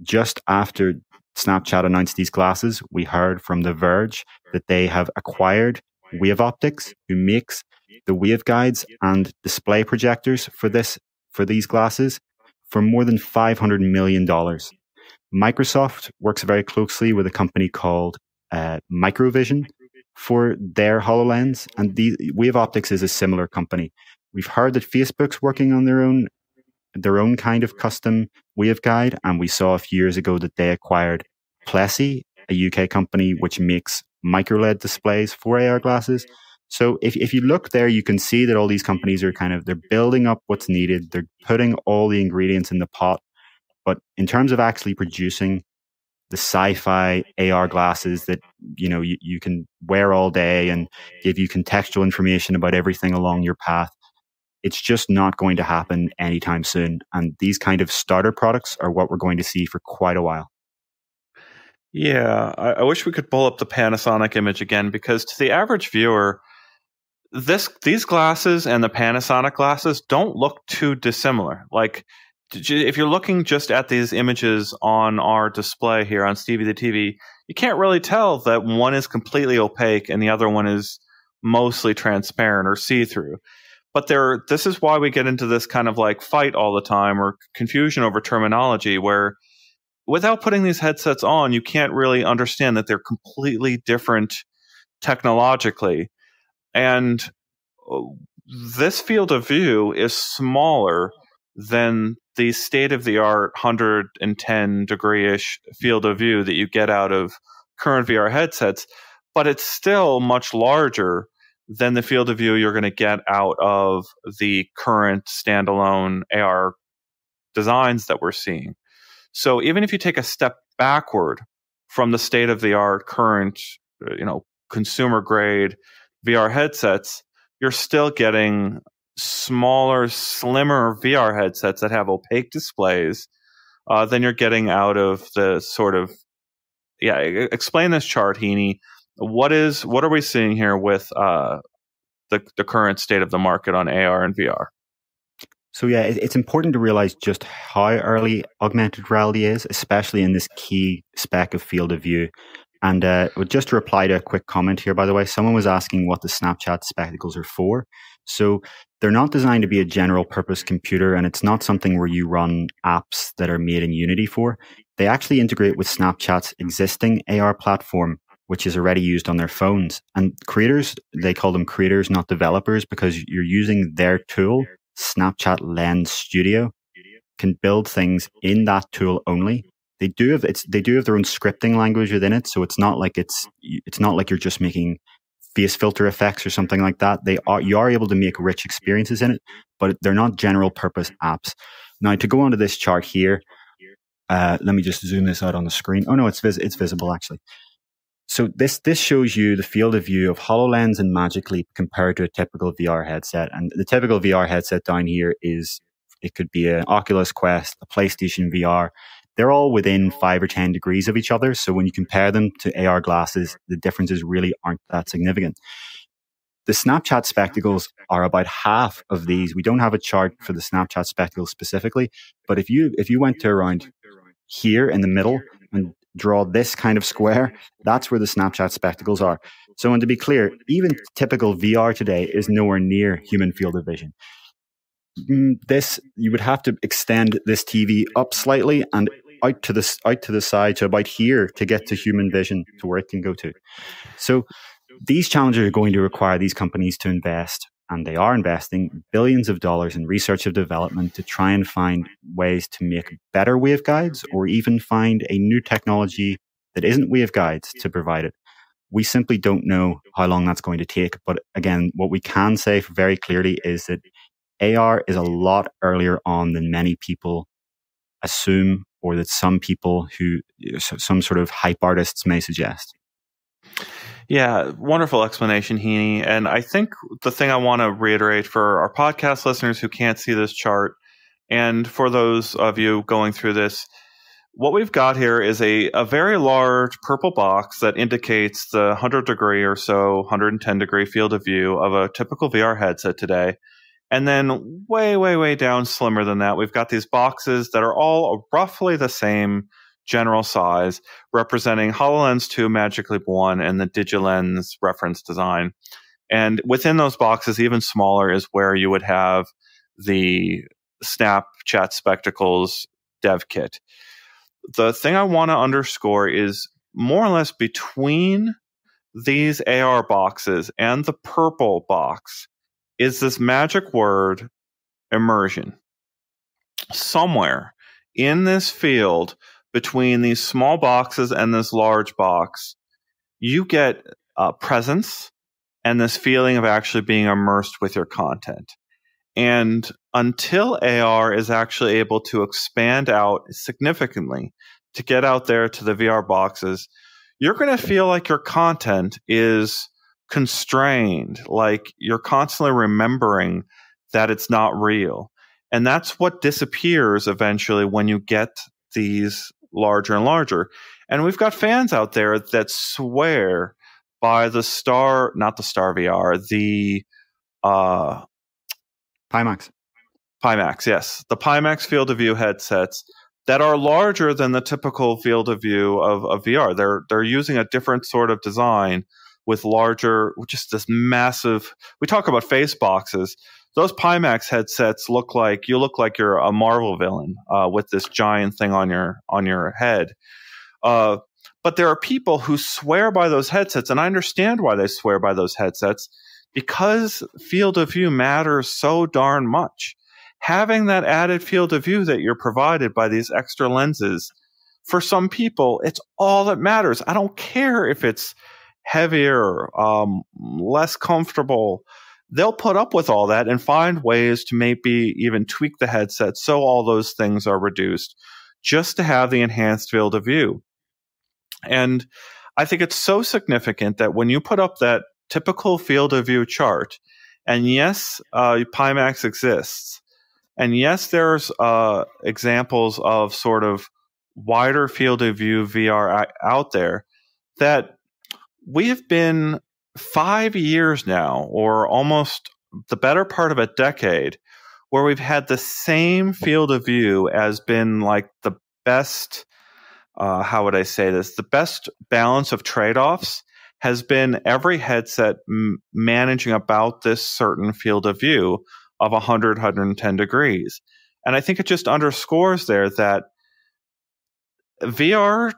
just after Snapchat announced these glasses, we heard from The Verge that they have acquired Wave Optics, who makes the waveguides and display projectors for this for these glasses for more than $500 million. Microsoft works very closely with a company called uh, Microvision for their HoloLens, and the Wave Optics is a similar company. We've heard that Facebook's working on their own their own kind of custom waveguide, and we saw a few years ago that they acquired Plessey, a UK company which makes microLED displays for AR glasses. So if, if you look there, you can see that all these companies are kind of they're building up what's needed. They're putting all the ingredients in the pot. But in terms of actually producing the sci-fi AR glasses that you know you, you can wear all day and give you contextual information about everything along your path. It's just not going to happen anytime soon. And these kind of starter products are what we're going to see for quite a while. Yeah, I, I wish we could pull up the Panasonic image again because to the average viewer, this these glasses and the Panasonic glasses don't look too dissimilar. Like if you're looking just at these images on our display here on Stevie the TV, you can't really tell that one is completely opaque and the other one is mostly transparent or see through. But there, this is why we get into this kind of like fight all the time or confusion over terminology where without putting these headsets on, you can't really understand that they're completely different technologically. And uh, this field of view is smaller than the state of the art 110 degree ish field of view that you get out of current VR headsets, but it's still much larger than the field of view you're going to get out of the current standalone AR designs that we're seeing. So even if you take a step backward from the state of the art current, uh, you know, consumer grade VR headsets, you're still getting smaller, slimmer VR headsets that have opaque displays uh, than you're getting out of the sort of yeah. Explain this chart, Heaney. What is what are we seeing here with uh, the the current state of the market on AR and VR? So yeah, it's important to realize just how early augmented reality is, especially in this key spec of field of view. And uh, just to reply to a quick comment here, by the way, someone was asking what the Snapchat spectacles are for. So they're not designed to be a general purpose computer, and it's not something where you run apps that are made in Unity for. they actually integrate with Snapchat's existing AR platform, which is already used on their phones. And creators, they call them creators, not developers, because you're using their tool, Snapchat Lens Studio, can build things in that tool only. They do have it's they do have their own scripting language within it, so it's not like it's it's not like you're just making face filter effects or something like that. They are you are able to make rich experiences in it, but they're not general purpose apps. Now to go onto this chart here, uh, let me just zoom this out on the screen. Oh no, it's vis- it's visible actually. So this this shows you the field of view of HoloLens and Magic Leap compared to a typical VR headset. And the typical VR headset down here is it could be an Oculus Quest, a PlayStation VR. They're all within five or 10 degrees of each other. So when you compare them to AR glasses, the differences really aren't that significant. The Snapchat spectacles are about half of these. We don't have a chart for the Snapchat spectacles specifically, but if you if you went to around here in the middle and draw this kind of square, that's where the Snapchat spectacles are. So, and to be clear, even typical VR today is nowhere near human field of vision. Mm, this you would have to extend this TV up slightly and out to the out to the side to about here to get to human vision to where it can go to. So these challenges are going to require these companies to invest, and they are investing billions of dollars in research and development to try and find ways to make better waveguides or even find a new technology that isn't waveguides to provide it. We simply don't know how long that's going to take. But again, what we can say very clearly is that AR is a lot earlier on than many people assume or that some people who, some sort of hype artists may suggest. Yeah, wonderful explanation, Heaney. And I think the thing I want to reiterate for our podcast listeners who can't see this chart, and for those of you going through this, what we've got here is a, a very large purple box that indicates the 100 degree or so, 110 degree field of view of a typical VR headset today. And then way, way, way down, slimmer than that, we've got these boxes that are all roughly the same general size, representing HoloLens 2, Magic Leap 1, and the DigiLens reference design. And within those boxes, even smaller, is where you would have the Snapchat Spectacles dev kit. The thing I want to underscore is more or less between these AR boxes and the purple box is this magic word immersion. Somewhere in this field between these small boxes and this large box, you get uh, presence and this feeling of actually being immersed with your content. And until AR is actually able to expand out significantly to get out there to the VR boxes, you're going to feel like your content is constrained, like you're constantly remembering that it's not real. And that's what disappears eventually when you get these larger and larger. And we've got fans out there that swear by the Star, not the Star VR, the uh, Pimax. Pimax, yes. The Pimax field of view headsets that are larger than the typical field of view of, of VR. They're they're using a different sort of design with larger, just this massive. We talk about face boxes. Those Pimax headsets look like you look like you're a Marvel villain uh, with this giant thing on your on your head. Uh, but there are people who swear by those headsets, and I understand why they swear by those headsets because field of view matters so darn much. Having that added field of view that you're provided by these extra lenses, for some people, it's all that matters. I don't care if it's heavier, um, less comfortable. They'll put up with all that and find ways to maybe even tweak the headset so all those things are reduced just to have the enhanced field of view. And I think it's so significant that when you put up that typical field of view chart, and yes, uh, Pimax exists, and yes, there's uh, examples of sort of wider field of view VR out there that we have been five years now, or almost the better part of a decade, where we've had the same field of view as been like the best. Uh, how would I say this? The best balance of trade offs has been every headset m- managing about this certain field of view of 100, 110 degrees. And I think it just underscores there that VR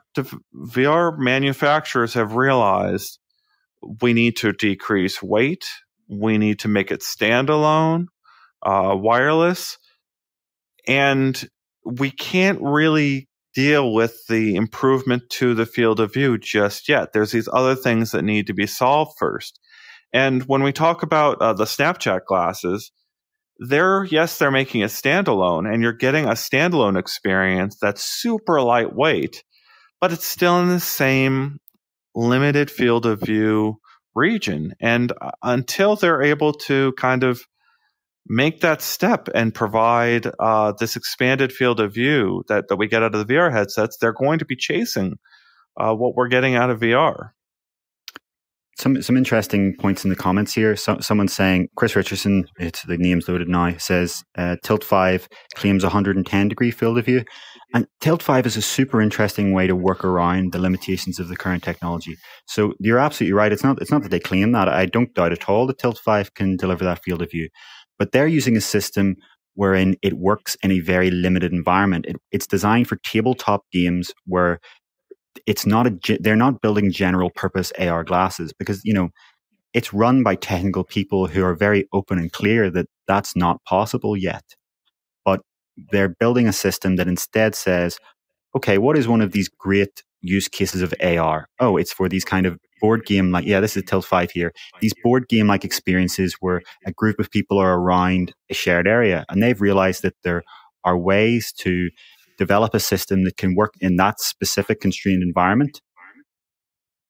VR manufacturers have realized we need to decrease weight. We need to make it standalone, uh, wireless, and we can't really deal with the improvement to the field of view just yet. There's these other things that need to be solved first. And when we talk about uh, the Snapchat glasses, they're yes, they're making a standalone, and you're getting a standalone experience that's super lightweight, but it's still in the same limited field of view region. And uh, until they're able to kind of make that step and provide uh, this expanded field of view that, that we get out of the VR headsets, they're going to be chasing uh, what we're getting out of VR. Some some interesting points in the comments here. So, someone saying Chris Richardson, it's the name's loaded now, says uh, Tilt Five claims 110 degree field of view, and Tilt Five is a super interesting way to work around the limitations of the current technology. So you're absolutely right. It's not it's not that they claim that. I don't doubt at all that Tilt Five can deliver that field of view, but they're using a system wherein it works in a very limited environment. It, it's designed for tabletop games where it's not a they're not building general purpose AR glasses because you know it's run by technical people who are very open and clear that that's not possible yet. But they're building a system that instead says, okay, what is one of these great use cases of AR? Oh, it's for these kind of board game like yeah, this is Tilt Five here. These board game like experiences where a group of people are around a shared area, and they've realized that there are ways to develop a system that can work in that specific constrained environment,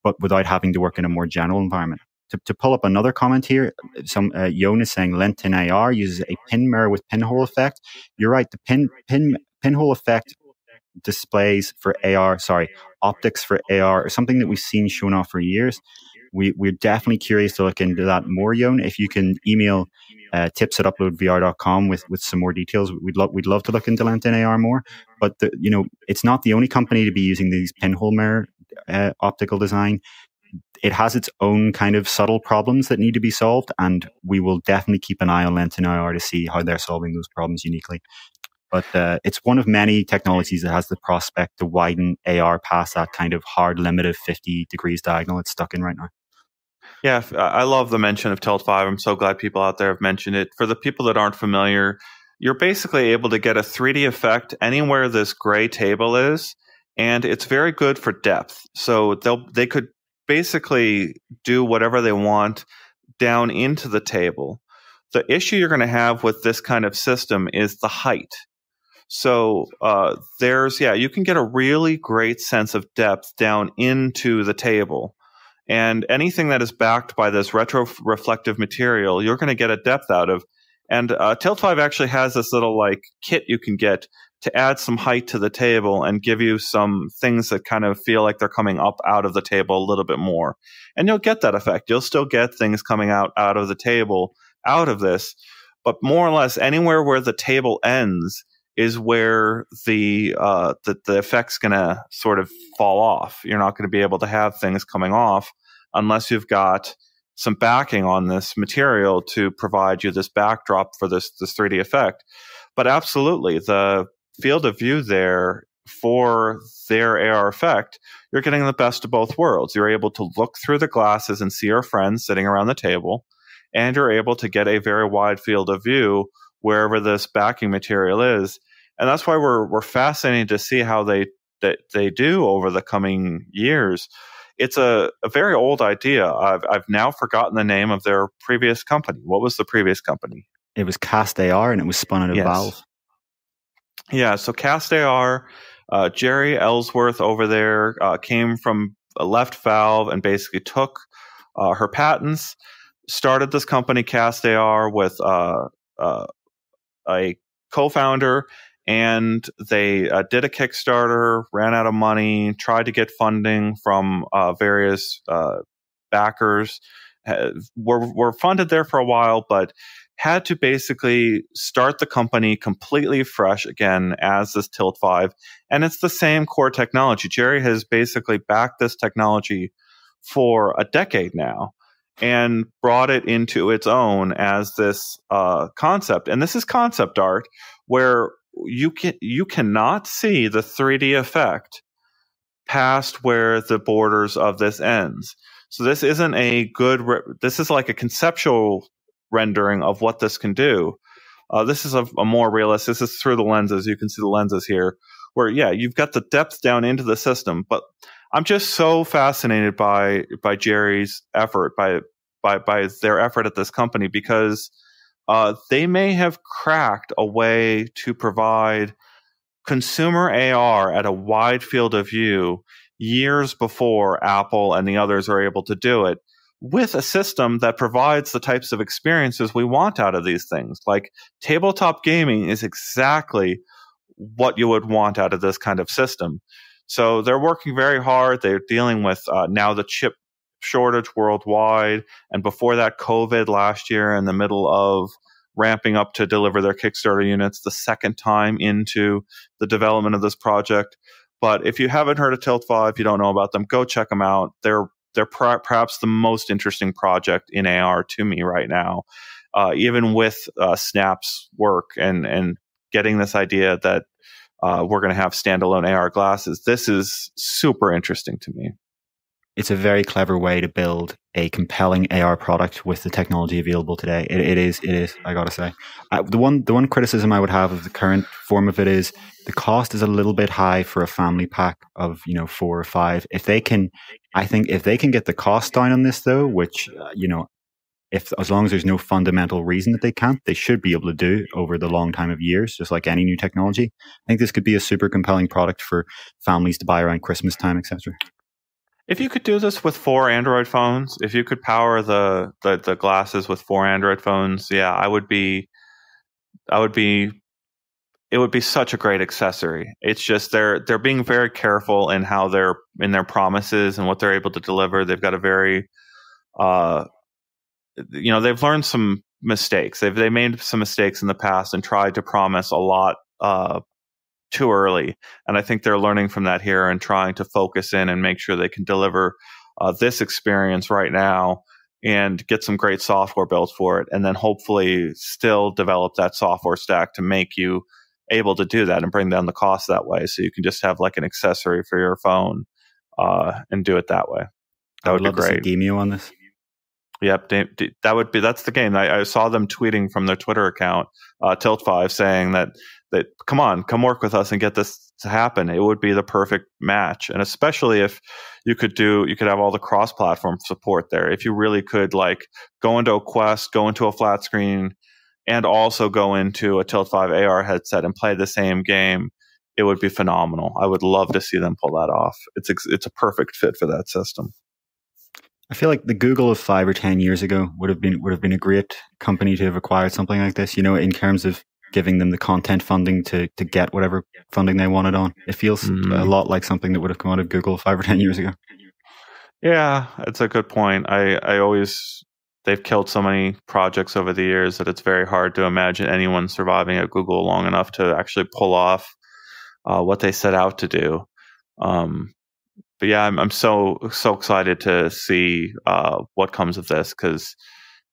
but without having to work in a more general environment. To, to pull up another comment here, some uh, saying LetinAR uses a pin mirror with pinhole effect. You're right. The pin pin pinhole effect displays for AR, sorry, optics for AR, or something that we've seen shown off for years. We, we're definitely curious to look into that more, Yon. If you can email uh, tips at uploadvr.com with, with some more details, we'd, love we'd love to look into LetinAR more. But, the, you know, it's not the only company to be using these pinhole mirror uh, optical design. It has its own kind of subtle problems that need to be solved, and we will definitely keep an eye on LetinAR to see how they're solving those problems uniquely. But uh, it's one of many technologies that has the prospect to widen AR past that kind of hard limit of 50 degrees diagonal it's stuck in right now. Yeah, I love the mention of Tilt 5. I'm so glad people out there have mentioned it. For the people that aren't familiar, you're basically able to get a 3D effect anywhere this gray table is, and it's very good for depth. So they'll they could basically do whatever they want down into the table. The issue you're going to have with this kind of system is the height. So uh, there's yeah, you can get a really great sense of depth down into the table. And anything that is backed by this retro reflective material, you're going to get a depth out of. And uh, Tilt 5 actually has this little like kit you can get to add some height to the table and give you some things that kind of feel like they're coming up out of the table a little bit more. And you'll get that effect. You'll still get things coming out out of the table out of this, but more or less anywhere where the table ends is where the uh, the, the effect's going to sort of fall off. You're not going to be able to have things coming off unless you've got some backing on this material to provide you this backdrop for this this 3D effect. But absolutely, the field of view there for their AR effect, you're getting the best of both worlds. You're able to look through the glasses and see your friends sitting around the table, and you're able to get a very wide field of view wherever this backing material is. And that's why we're we're fascinated to see how they that they do over the coming years. It's a, a very old idea. I've I've now forgotten the name of their previous company. What was the previous company? It was Cast AR and it was spun out of yes. Valve. Yeah, so Cast AR, uh, Jeri Ellsworth over there uh, came from left Valve and basically took uh, her patents, started this company Cast AR with uh, uh, a co-founder and they uh, did a Kickstarter, ran out of money, tried to get funding from uh, various uh, backers. were were funded there for a while, but had to basically start the company completely fresh again as this Tilt Five, and it's the same core technology. Jeri has basically backed this technology for a decade now and brought it into its own as this uh, concept. And this is concept art where you can you cannot see the 3D effect past where the borders of this ends. So this isn't a good. Re- this is like a conceptual rendering of what this can do. Uh, this is a, a, more realistic. This is through the lenses. You can see the lenses here, where yeah, you've got the depth down into the system. But I'm just so fascinated by by Jeri's effort, by by by their effort at this company because uh, they may have cracked a way to provide consumer AR at a wide field of view years before Apple and the others are able to do it with a system that provides the types of experiences we want out of these things. Like tabletop gaming is exactly what you would want out of this kind of system. So they're working very hard. They're dealing with uh, now the chip shortage worldwide. And before that, COVID last year in the middle of ramping up to deliver their Kickstarter units the second time into the development of this project. But if you haven't heard of Tilt 5, you don't know about them, go check them out. They're they're perhaps the most interesting project in AR to me right now. Uh, even with uh, Snap's work and and getting this idea that uh, we're going to have standalone AR glasses, this is super interesting to me. It's a very clever way to build a compelling AR product with the technology available today. it, it is, it is. I gotta say, uh, the one the one criticism I would have of the current form of it is the cost is a little bit high for a family pack of you know four or five. If they can I think if they can get the cost down on this, though, which uh, you know, if as long as there's no fundamental reason that they can't, they should be able to do over the long time of years, just like any new technology. I think this could be a super compelling product for families to buy around Christmas time, etc. If you could do this with four Android phones, if you could power the, the the glasses with four Android phones, yeah, I would be, I would be it would be such a great accessory. It's just they're they're being very careful in how they're in their promises and what they're able to deliver. They've got a very uh you know, they've learned some mistakes. They've they made some mistakes in the past and tried to promise a lot uh too early. And I think they're learning from that here and trying to focus in and make sure they can deliver uh, this experience right now and get some great software built for it and then hopefully still develop that software stack to make you able to do that and bring down the cost that way. So you can just have like an accessory for your phone uh, and do it that way. That would, would be great. game you on this. Yep, that would be that's the game. I, I saw them tweeting from their Twitter account, uh, Tilt Five, saying that that come on, come work with us and get this to happen. It would be the perfect match, and especially if you could do, you could have all the cross-platform support there. If you really could, like, go into a Quest, go into a flat screen, and also go into a Tilt 5 AR headset and play the same game, it would be phenomenal. I would love to see them pull that off. It's it's a perfect fit for that system. I feel like the Google of five or ten years ago would have been would have been a great company to have acquired something like this. You know, in terms of giving them the content funding to to get whatever funding they wanted on. It feels mm-hmm. a lot like something that would have come out of Google five or ten years ago. Yeah, it's a good point. I I always they've killed so many projects over the years that it's very hard to imagine anyone surviving at Google long enough to actually pull off uh, what they set out to do. Um, but yeah, I'm, I'm, so so excited to see uh, what comes of this because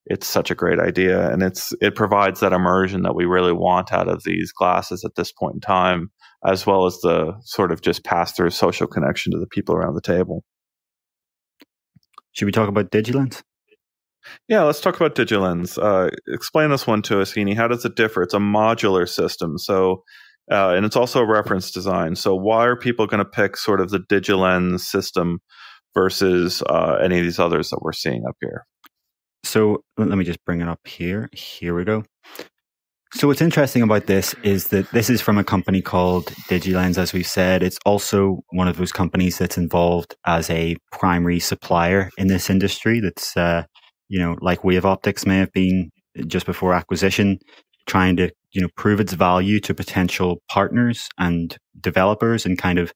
it's such a great idea and it's it provides that immersion that we really want out of these glasses at this point in time, as well as the sort of just pass through social connection to the people around the table. Should we talk about Digilens? Yeah, let's talk about DigiLens. Uh, explain this one to us, Heaney. How does it differ? It's a modular system, so uh, and it's also a reference design. So why are people going to pick sort of the DigiLens system versus uh, any of these others that we're seeing up here? So let me just bring it up here. Here we go. So what's interesting about this is that this is from a company called DigiLens, as we've said. It's also one of those companies that's involved as a primary supplier in this industry. That's uh, you know, like Wave Optics may have been just before acquisition, trying to, you know, prove its value to potential partners and developers and kind of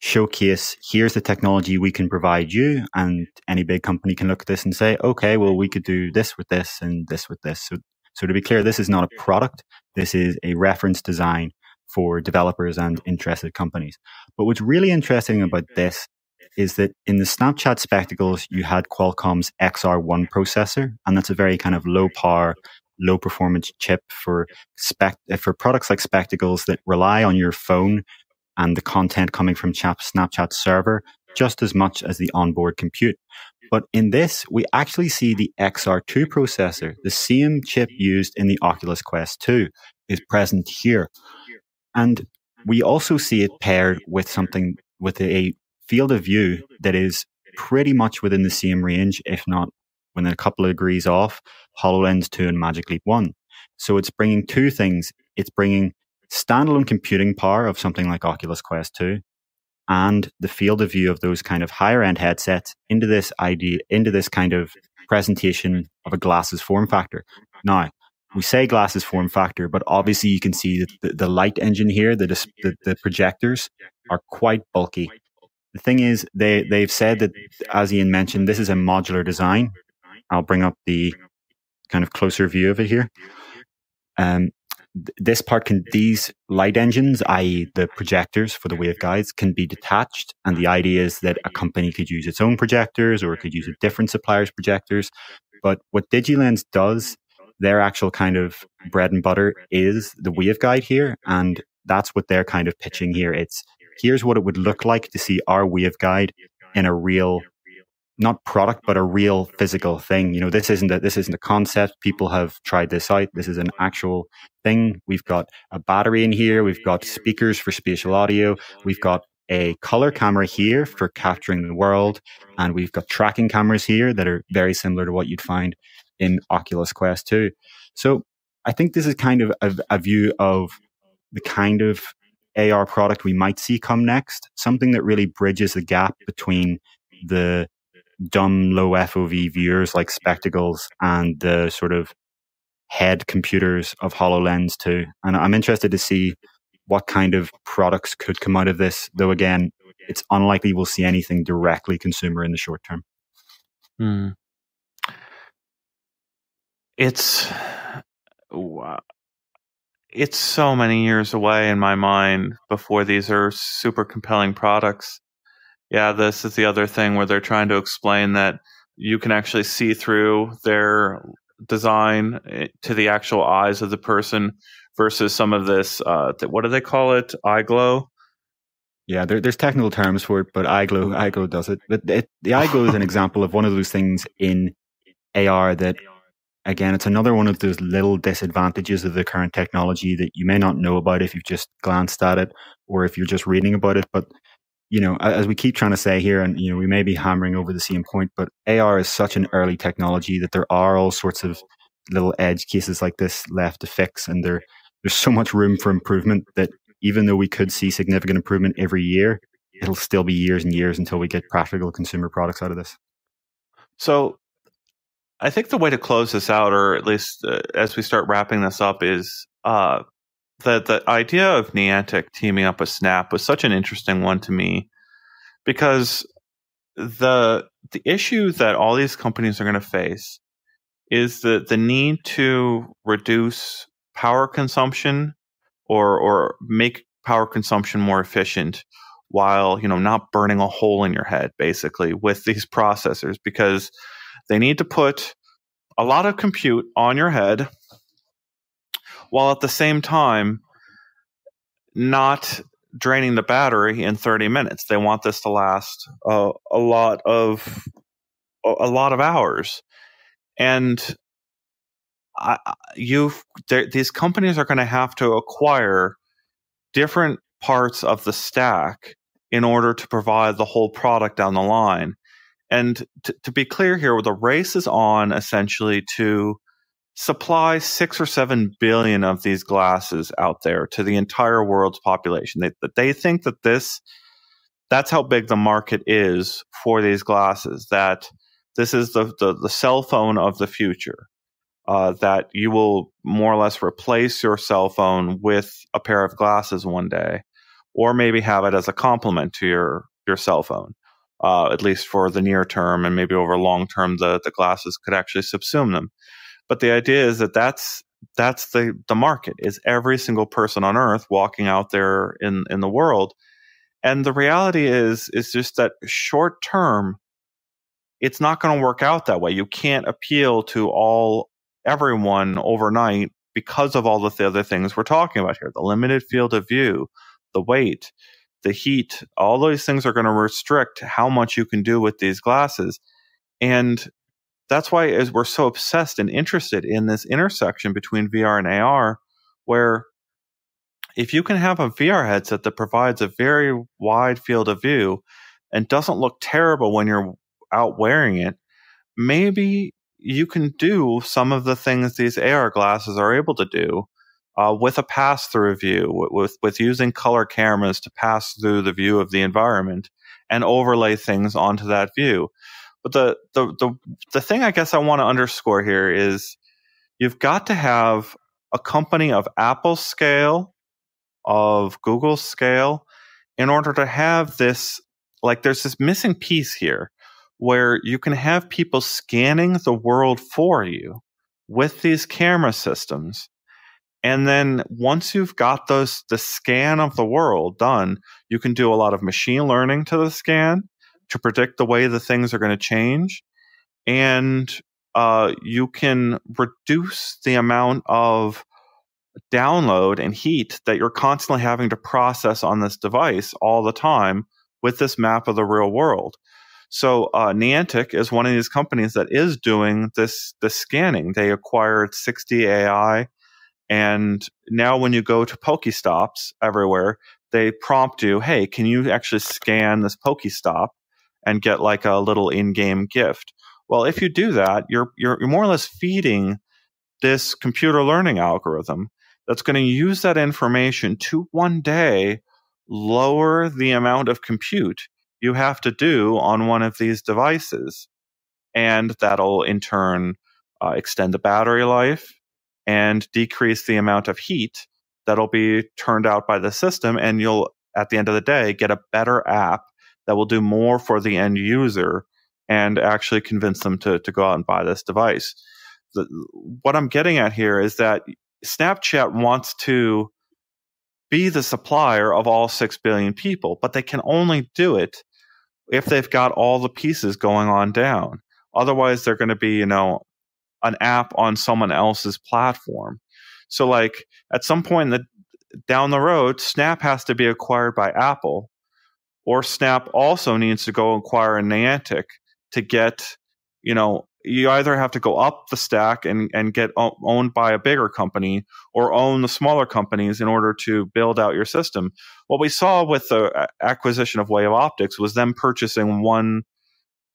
showcase here's the technology we can provide you and any big company can look at this and say okay well we could do this with this and this with this so so to be clear this is not a product. This is a reference design for developers and interested companies. But what's really interesting about this is that in the Snapchat spectacles, you had Qualcomm's XR1 processor, and that's a very kind of low power, low performance chip for spec uh, for products like spectacles that rely on your phone and the content coming from Snapchat server just as much as the onboard compute. But in this, we actually see the XR2 processor, the same chip used in the Oculus Quest 2, is present here. And we also see it paired with something with a field of view that is pretty much within the same range, if not within a couple of degrees off HoloLens 2 and Magic Leap 1. So it's bringing two things. It's bringing standalone computing power of something like Oculus Quest 2 and the field of view of those kind of higher end headsets into this idea, into this kind of presentation of a glasses form factor. Now, we say glasses form factor, but obviously you can see that the, the light engine here, the, the, the projectors are quite bulky. The thing is, they, they've said that, as Ian mentioned, this is a modular design. I'll bring up the kind of closer view of it here. Um, this part can these light engines i.e the projectors for the waveguides can be detached and the idea is that a company could use its own projectors or it could use a different supplier's projectors but what digilens does their actual kind of bread and butter is the waveguide here and that's what they're kind of pitching here it's here's what it would look like to see our waveguide in a real not product, but a real physical thing. You know, this isn't a, this isn't a concept. People have tried this out. This is an actual thing. We've got a battery in here. We've got speakers for spatial audio. We've got a color camera here for capturing the world. And we've got tracking cameras here that are very similar to what you'd find in Oculus Quest 2. So I think this is kind of a, a view of the kind of AR product we might see come next, something that really bridges the gap between the dumb low FOV viewers like spectacles and the sort of head computers of HoloLens 2. And I'm interested to see what kind of products could come out of this, though again, it's unlikely we'll see anything directly consumer in the short term. Hmm. It's it's so many years away in my mind before these are super compelling products. Yeah, this is the other thing where they're trying to explain that you can actually see through their design eh, to the actual eyes of the person versus some of this. Uh, what do they call it? Eye glow. Yeah, there, there's technical terms for it, but eye glow, does it. But it, the eye glow is an example of one of those things in AR that, again, it's another one of those little disadvantages of the current technology that you may not know about if you've just glanced at it or if you're just reading about it. But you know, as we keep trying to say here, and you know, we may be hammering over the same point, but AR is such an early technology that there are all sorts of little edge cases like this left to fix, and there there's so much room for improvement that even though we could see significant improvement every year, it'll still be years and years until we get practical consumer products out of this. So, I think the way to close this out, or at least uh, as we start wrapping this up, is uh, the the idea of Niantic teaming up with Snap was such an interesting one to me because the the issue that all these companies are going to face is the the need to reduce power consumption or or make power consumption more efficient while you know not burning a hole in your head basically with these processors because they need to put a lot of compute on your head while at the same time not draining the battery in 30 minutes. They want this to last uh, a lot of a lot of hours, and you these companies are going to have to acquire different parts of the stack in order to provide the whole product down the line. And to be clear here, the race is on essentially to supply six or seven billion of these glasses out there to the entire world's population. They, they think that this, that's how big the market is for these glasses, that this is the, the, the cell phone of the future. Uh, that you will more or less replace your cell phone with a pair of glasses one day, or maybe have it as a complement to your your cell phone, uh, at least for the near term, and maybe over long term, the the glasses could actually subsume them. But the idea is that that's that's the the market is every single person on earth walking out there in in the world. And the reality is is just that short term it's not going to work out that way. You can't appeal to all everyone overnight because of all the other things we're talking about here the limited field of view, the weight, the heat, all those things are going to restrict how much you can do with these glasses. And that's why as we're so obsessed and interested in this intersection between VR and AR, where if you can have a VR headset that provides a very wide field of view and doesn't look terrible when you're out wearing it, maybe you can do some of the things these AR glasses are able to do uh, with a pass through view, with, with using color cameras to pass through the view of the environment and overlay things onto that view. But the, the, the, the thing I guess I want to underscore here is you've got to have a company of Apple scale, of Google scale, in order to have this, like, there's this missing piece here where you can have people scanning the world for you with these camera systems. And then once you've got those, the scan of the world done, you can do a lot of machine learning to the scan to predict the way the things are going to change. And uh, you can reduce the amount of download and heat that you're constantly having to process on this device all the time with this map of the real world. So uh, Niantic is one of these companies that is doing this this scanning. They acquired 6D AI, and now when you go to Pokestops everywhere, they prompt you, "Hey, can you actually scan this Pokestop and get like a little in-game gift?" Well, if you do that, you're you're, you're more or less feeding this computer learning algorithm that's going to use that information to one day lower the amount of compute you have to do on one of these devices. And that'll in turn uh, extend the battery life and decrease the amount of heat that'll be turned out by the system. And you'll, at the end of the day, get a better app that will do more for the end user and actually convince them to, to go out and buy this device. The, what I'm getting at here is that Snapchat wants to be the supplier of all 6 billion people, but they can only do it if they've got all the pieces going on down. Otherwise, they're going to be, you know, an app on someone else's platform. So, like at some point in the down the road, Snap has to be acquired by Apple, or Snap also needs to go acquire a Niantic to get, you know, you either have to go up the stack and, and get owned by a bigger company or own the smaller companies in order to build out your system. What we saw with the uh, acquisition of Wave Optics was them purchasing one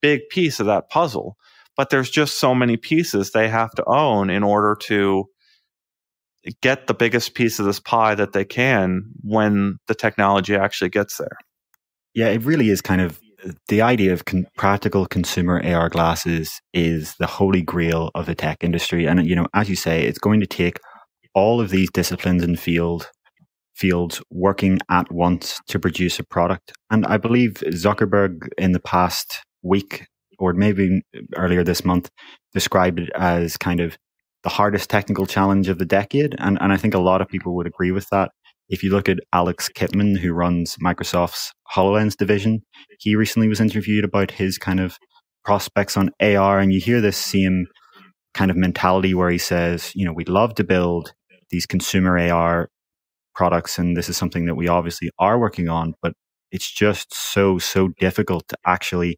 big piece of that puzzle. But there's just so many pieces they have to own in order to get the biggest piece of this pie that they can when the technology actually gets there. Yeah, it really is kind of the idea of con- practical consumer AR glasses is the holy grail of the tech industry. And, you know, as you say, it's going to take all of these disciplines and field fields working at once to produce a product. And I believe Zuckerberg in the past week or maybe earlier this month described it as kind of the hardest technical challenge of the decade. And, and I think a lot of people would agree with that. If you look at Alex Kipman, who runs Microsoft's HoloLens division, he recently was interviewed about his kind of prospects on AR. And you hear this same kind of mentality where he says, you know, we'd love to build these consumer AR products. And this is something that we obviously are working on, but it's just so, so difficult to actually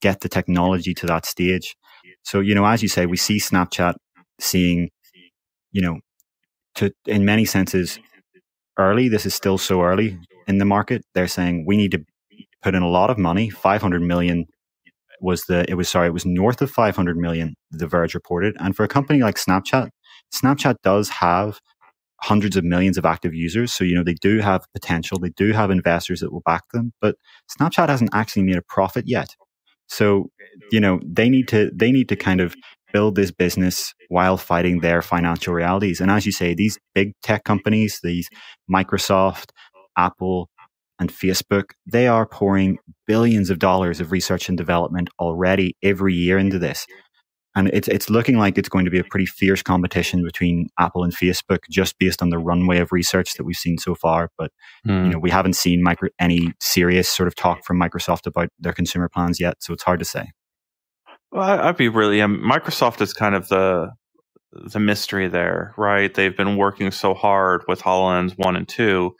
get the technology to that stage. So, you know, as you say, we see Snapchat seeing, you know, to in many senses early. This is still so early in the market. They're saying we need to put in a lot of money. 500 million was the, it was, sorry, it was north of 500 million, The Verge reported. And for a company like Snapchat, Snapchat does have hundreds of millions of active users. So, you know, they do have potential. They do have investors that will back them, but Snapchat hasn't actually made a profit yet. So, you know, they need to, they need to kind of build this business while fighting their financial realities. And as you say, these big tech companies, these Microsoft, Apple, and Facebook, they are pouring billions of dollars of research and development already every year into this. And it's it's looking like it's going to be a pretty fierce competition between Apple and Facebook, just based on the runway of research that we've seen so far. But mm. you know, we haven't seen micro, any serious sort of talk from Microsoft about their consumer plans yet, so it's hard to say. Well, I'd be really. Um, Microsoft is kind of the the mystery there, right? They've been working so hard with Hololens one and two,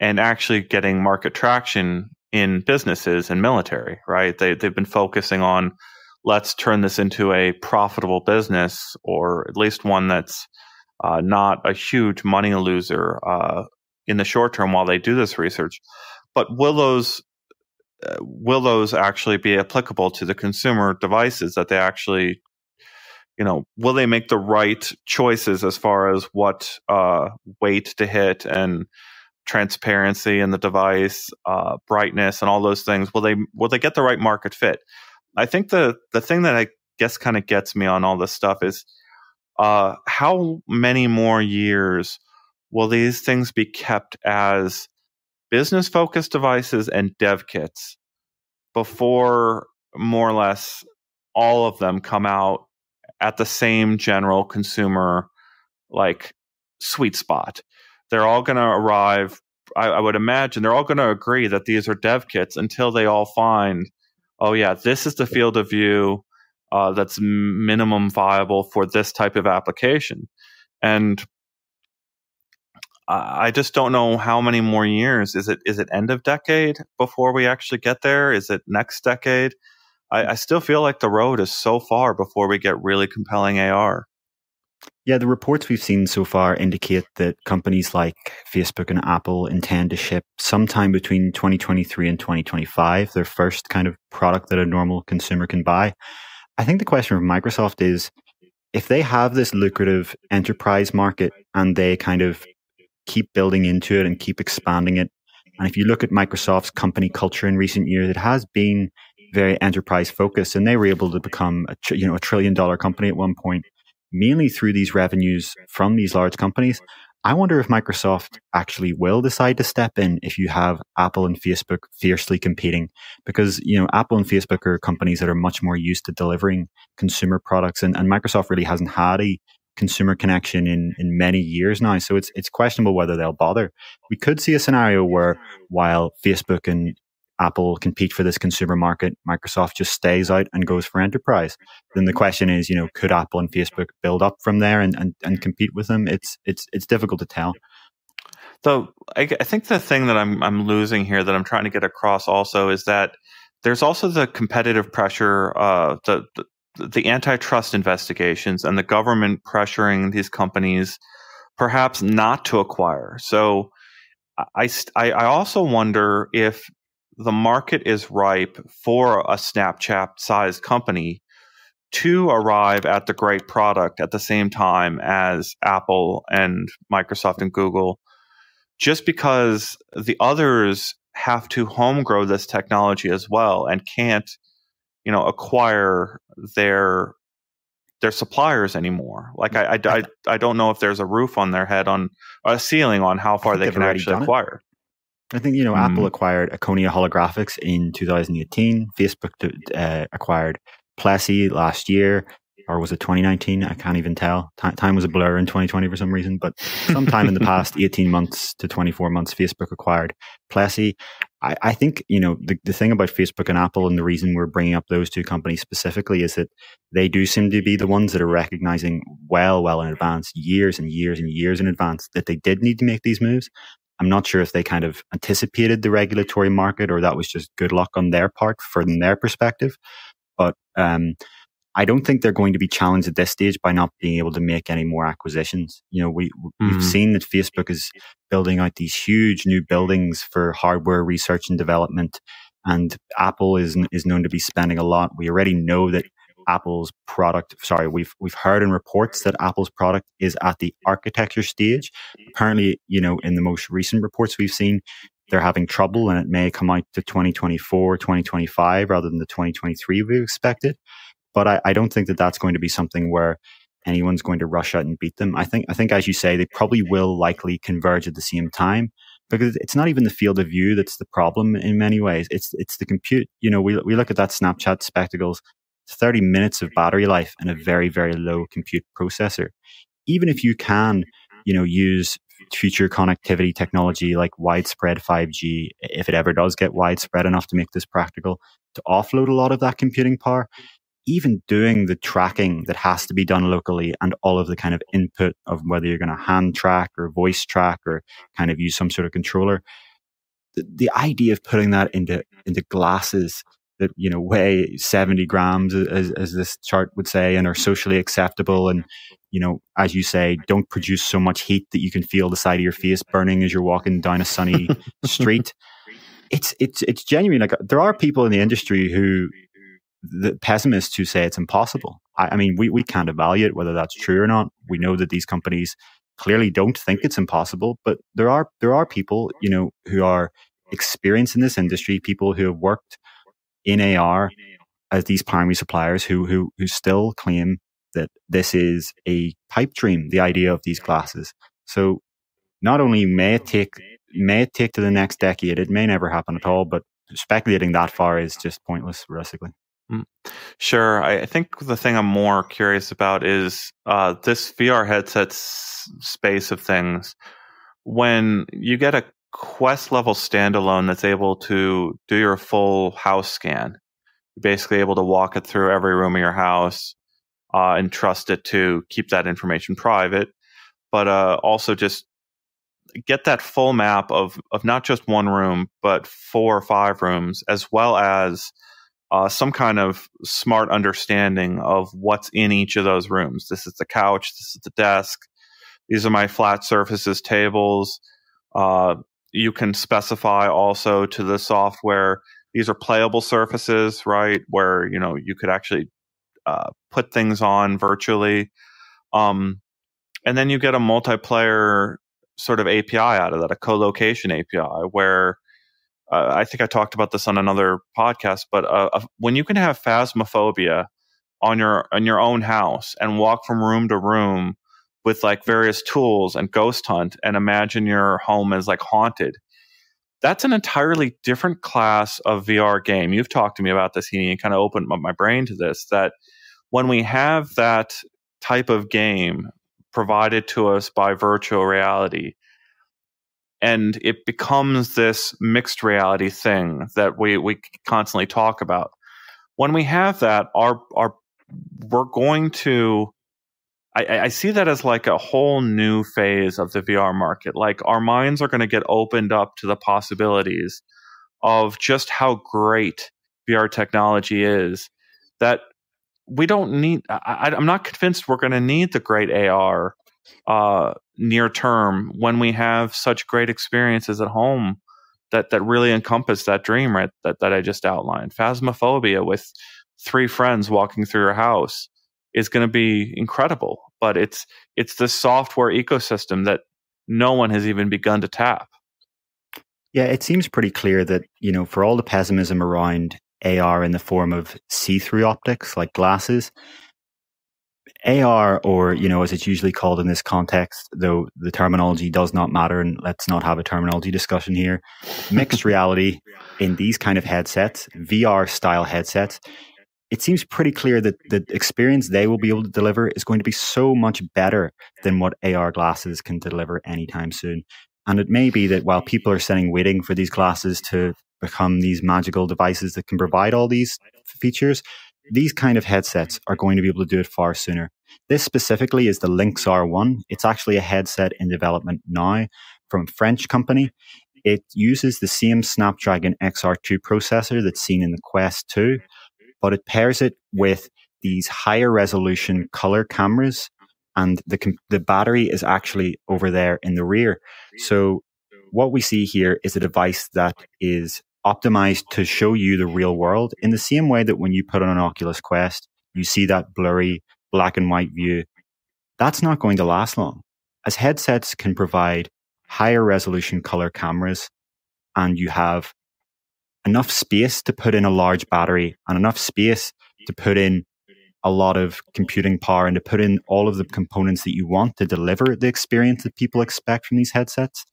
and actually getting market traction in businesses and military, right? They, they've been focusing on let's turn this into a profitable business or at least one that's uh, not a huge money loser uh, in the short term while they do this research. But will those uh, will those actually be applicable to the consumer devices that they actually you know will they make the right choices as far as what uh, weight to hit and transparency in the device uh, brightness and all those things? Will they will they get the right market fit? I think the the thing that i guess kind of gets me on all this stuff is uh, how many more years will these things be kept as business focused devices and dev kits before more or less all of them come out at the same general consumer like sweet spot. They're all going to arrive. I, I, would imagine they're all going to agree that these are dev kits until they all find, oh yeah, this is the field of view uh, that's minimum viable for this type of application. And I just don't know how many more years. Is it is it end of decade before we actually get there? Is it next decade? I, I still feel like the road is so far before we get really compelling AR. Yeah, the reports we've seen so far indicate that companies like Facebook and Apple intend to ship sometime between 2023 and 2025 their first kind of product that a normal consumer can buy. I think the question for Microsoft is if they have this lucrative enterprise market and they kind of keep building into it and keep expanding it, and if you look at Microsoft's company culture in recent years, it has been very enterprise focused, and they were able to become a you know a trillion dollar company at one point, mainly through these revenues from these large companies. I wonder if Microsoft actually will decide to step in if you have Apple and Facebook fiercely competing, because you know Apple and Facebook are companies that are much more used to delivering consumer products, and, and Microsoft really hasn't had a consumer connection in in many years now. So it's it's questionable whether they'll bother. We could see a scenario where while Facebook and Apple compete for this consumer market, Microsoft just stays out and goes for enterprise. Then the question is, you know, could Apple and Facebook build up from there and, and, and compete with them? It's it's it's difficult to tell. So I, I think the thing that I'm I'm losing here that I'm trying to get across also is that there's also the competitive pressure, uh, the, the the antitrust investigations, and the government pressuring these companies perhaps not to acquire. So I, I, I also wonder if the market is ripe for a Snapchat sized company to arrive at the great product at the same time as Apple and Microsoft and Google, just because the others have to home grow this technology as well and can't, you know, acquire their their suppliers anymore. Like I, I, I, I don't know if there's a roof on their head on a ceiling on how far they can actually acquire. I think you know mm. Apple acquired Akonia Holographics in 2018. Facebook uh, acquired Plessey last year, or was it 2019? I can't even tell. T- time was a blur in 2020 for some reason, but sometime in the past 18 months to 24 months, Facebook acquired Plessey. I, I think you know the, the thing about Facebook and Apple, and the reason we're bringing up those two companies specifically is that they do seem to be the ones that are recognizing well, well in advance, years and years and years in advance, that they did need to make these moves. I'm not sure if they kind of anticipated the regulatory market or that was just good luck on their part from their perspective. But um, I don't think they're going to be challenged at this stage by not being able to make any more acquisitions. You know, we we've mm-hmm. seen that Facebook is building out these huge new buildings for hardware research and development, and Apple is is known to be spending a lot. We already know that Apple's product. Sorry, we've we've heard in reports that Apple's product is at the architecture stage. Apparently, you know, in the most recent reports we've seen, they're having trouble, and it may come out to 2024, 2025 rather than the 2023 we expected. But I, I don't think that that's going to be something where anyone's going to rush out and beat them. I think I think as you say, they probably will likely converge at the same time because it's not even the field of view that's the problem in many ways. It's it's the compute. You know, we we look at that Snapchat spectacles 30 minutes of battery life and a very, very low compute processor. Even if you can, you know, use future connectivity technology like widespread 5G, if it ever does get widespread enough to make this practical, to offload a lot of that computing power, even doing the tracking that has to be done locally and all of the kind of input of whether you're going to hand track or voice track or kind of use some sort of controller, the, the idea of putting that into into glasses that you know weigh 70 grams as, as this chart would say and are socially acceptable and you know as you say don't produce so much heat that you can feel the side of your face burning as you're walking down a sunny street. It's it's it's genuine like there are people in the industry who the pessimists who say it's impossible I, I mean we, we can't evaluate whether that's true or not we know that these companies clearly don't think it's impossible but there are there are people you know who are experienced in this industry people who have worked in AR as these primary suppliers who who who still claim that this is a pipe dream, the idea of these glasses. So not only may it take may it take to the next decade, it may never happen at all, but speculating that far is just pointless, realistically. Mm. Sure. I think the thing I'm more curious about is uh, this VR headset space of things. When you get a Quest level standalone that's able to do your full house scan. You're basically able to walk it through every room of your house uh, and trust it to keep that information private, but uh, also just get that full map of of not just one room, but four or five rooms, as well as uh, some kind of smart understanding of what's in each of those rooms. This is the couch. This is the desk. These are my flat surfaces, tables. Uh, you can specify also to the software these are playable surfaces, right? Where you know you could actually uh, put things on virtually, um, and then you get a multiplayer sort of API out of that, a co-location API, where uh, I think I talked about this on another podcast, but uh, when you can have phasmophobia on your on your own house and walk from room to room with like various tools and ghost hunt and imagine your home as like haunted. That's an entirely different class of VR game. You've talked to me about this, Heaney, and kind of opened my brain to this. That when we have that type of game provided to us by virtual reality, and it becomes this mixed reality thing that we, we constantly talk about. When we have that, our our we're going to I, I, see that as like a whole new phase of the VR market. Like our minds are going to get opened up to the possibilities of just how great VR technology is. That we don't need. I, am not convinced we're going to need the great AR uh, near term when we have such great experiences at home that that really encompass that dream right that that I just outlined. Phasmophobia with three friends walking through your house is going to be incredible. But it's it's the software ecosystem that no one has even begun to tap. Yeah, it seems pretty clear that you know for all the pessimism around AR in the form of see-through optics like glasses, AR, or you know, as it's usually called in this context, though the terminology does not matter, and let's not have a terminology discussion here. Mixed reality in these kind of headsets, VR style headsets, it seems pretty clear that the experience they will be able to deliver is going to be so much better than what AR glasses can deliver anytime soon. And it may be that while people are sitting waiting for these glasses to become these magical devices that can provide all these features, these kind of headsets are going to be able to do it far sooner. This specifically is the Lynx R1. It's actually a headset in development now from a French company. It uses the same Snapdragon XR2 processor that's seen in the Quest 2, but it pairs it with these higher resolution color cameras and the the battery is actually over there in the rear. So what we see here is a device that is optimized to show you the real world in the same way that when you put on an Oculus Quest, you see that blurry black and white view. That's not going to last long. As headsets can provide higher resolution color cameras and you have enough space to put in a large battery and enough space to put in a lot of computing power and to put in all of the components that you want to deliver the experience that people expect from these headsets.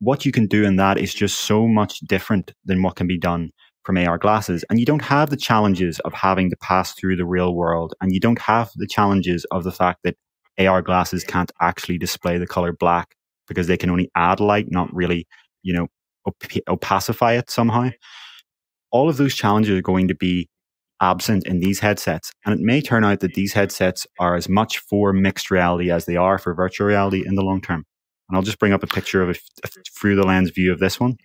What you can do in that is just so much different than what can be done from AR glasses. And you don't have the challenges of having to pass through the real world. And you don't have the challenges of the fact that AR glasses can't actually display the color black because they can only add light, not really, you know, op- opacify it somehow. All of those challenges are going to be absent in these headsets. And it may turn out that these headsets are as much for mixed reality as they are for virtual reality in the long term. And I'll just bring up a picture of a, a through the lens view of this one.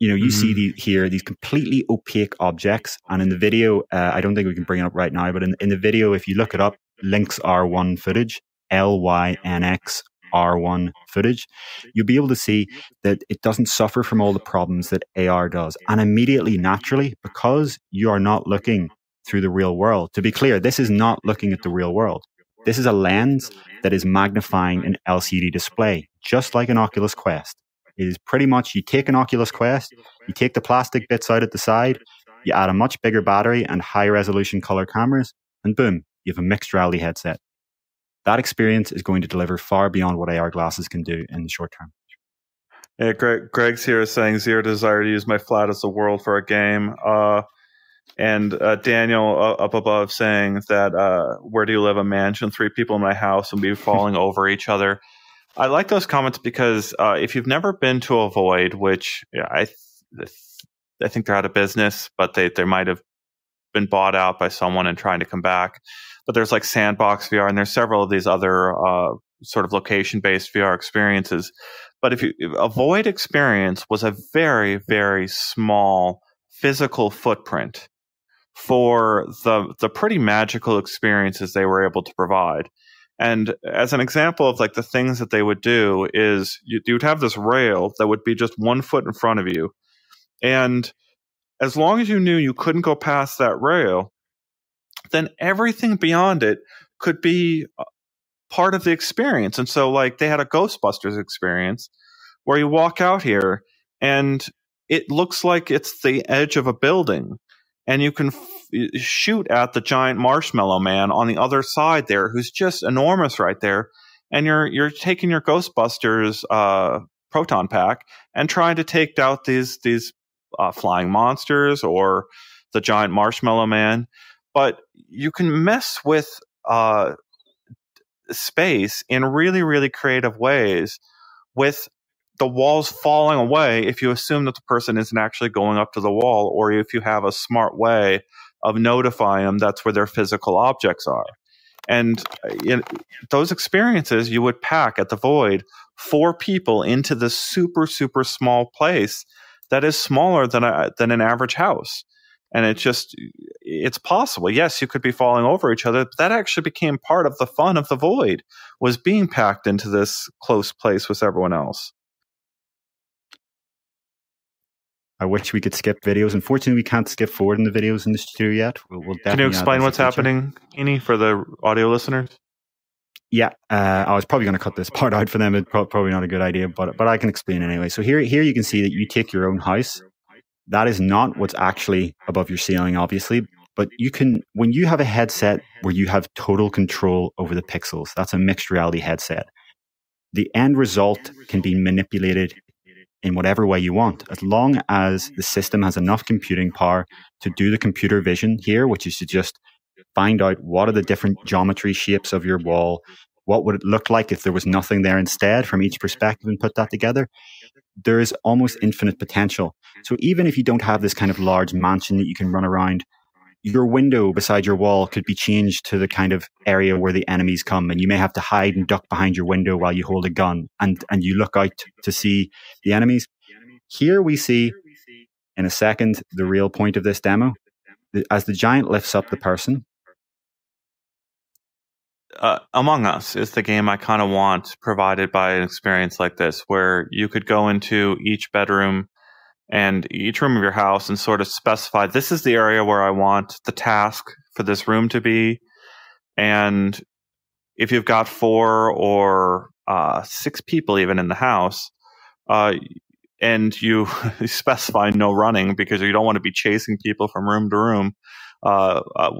You know, you mm-hmm. see the, here these completely opaque objects, and in the video, uh, I don't think we can bring it up right now, but in, in the video, if you look it up, Lynx R1 footage, L Y N X R1 footage, you'll be able to see that it doesn't suffer from all the problems that AR does. And immediately, naturally, because you are not looking through the real world, to be clear, this is not looking at the real world. This is a lens that is magnifying an LCD display, just like an Oculus Quest. It is pretty much you take an Oculus Quest, you take the plastic bits out at the side, you add a much bigger battery and high resolution color cameras, and boom, you have a mixed reality headset that experience is going to deliver far beyond what AR glasses can do in the short term. Yeah, Greg, Greg's here saying zero desire to use my flat as a world for a game. Uh, and uh, Daniel uh, up above saying that uh, where do you live? A mansion, three people in my house, and be falling over each other. I like those comments because uh, if you've never been to a void, which yeah, I th- I think they're out of business, but they they might have been bought out by someone and trying to come back but there's like Sandbox VR, and there's several of these other uh, sort of location based VR experiences. But if you a Void experience was a very very small physical footprint for the the pretty magical experiences they were able to provide. And as an example of like the things that they would do is you, you'd have this rail that would be just one foot in front of you, and as long as you knew you couldn't go past that rail, then everything beyond it could be uh, part of the experience. And so, like, they had a Ghostbusters experience where you walk out here and it looks like it's the edge of a building, and you can f- shoot at the giant marshmallow man on the other side there, who's just enormous right there. And you're you're taking your Ghostbusters uh, proton pack and trying to take out these these uh, flying monsters or the giant marshmallow man but you can mess with uh, space in really, really creative ways with the walls falling away if you assume that the person isn't actually going up to the wall or if you have a smart way of notifying them that's where their physical objects are. And uh, those experiences you would pack at the void four people into this super, super small place that is smaller than a, than an average house. And it's just it's possible. Yes you could be falling over each other but that actually became part of the fun of the void was being packed into this close place with everyone else I wish we could skip videos. Unfortunately, we can't skip forward in the videos in the studio yet. We'll, we'll Can you explain what's happening, Ini, for the audio listeners? Yeah, uh, I was probably going to cut this part out for them. It's probably not a good idea, but but I can explain anyway. So here here you can see that you take your own house that is not what's actually above your ceiling, obviously. But you can, when you have a headset where you have total control over the pixels, that's a mixed reality headset. The end result can be manipulated in whatever way you want, as long as the system has enough computing power to do the computer vision here, which is to just find out what are the different geometry shapes of your wall, what would it look like if there was nothing there instead from each perspective and put that together there is almost infinite potential. So even if you don't have this kind of large mansion that you can run around, your window beside your wall could be changed to the kind of area where the enemies come and you may have to hide and duck behind your window while you hold a gun and, and you look out to see the enemies. Here we see in a second the real point of this demo. As the giant lifts up the person, uh, Among Us is the game I kind of want provided by an experience like this, where you could go into each bedroom and each room of your house and sort of specify this is the area where I want the task for this room to be. And if you've got four or uh, six people even in the house, uh, and you specify no running because you don't want to be chasing people from room to room, uh, uh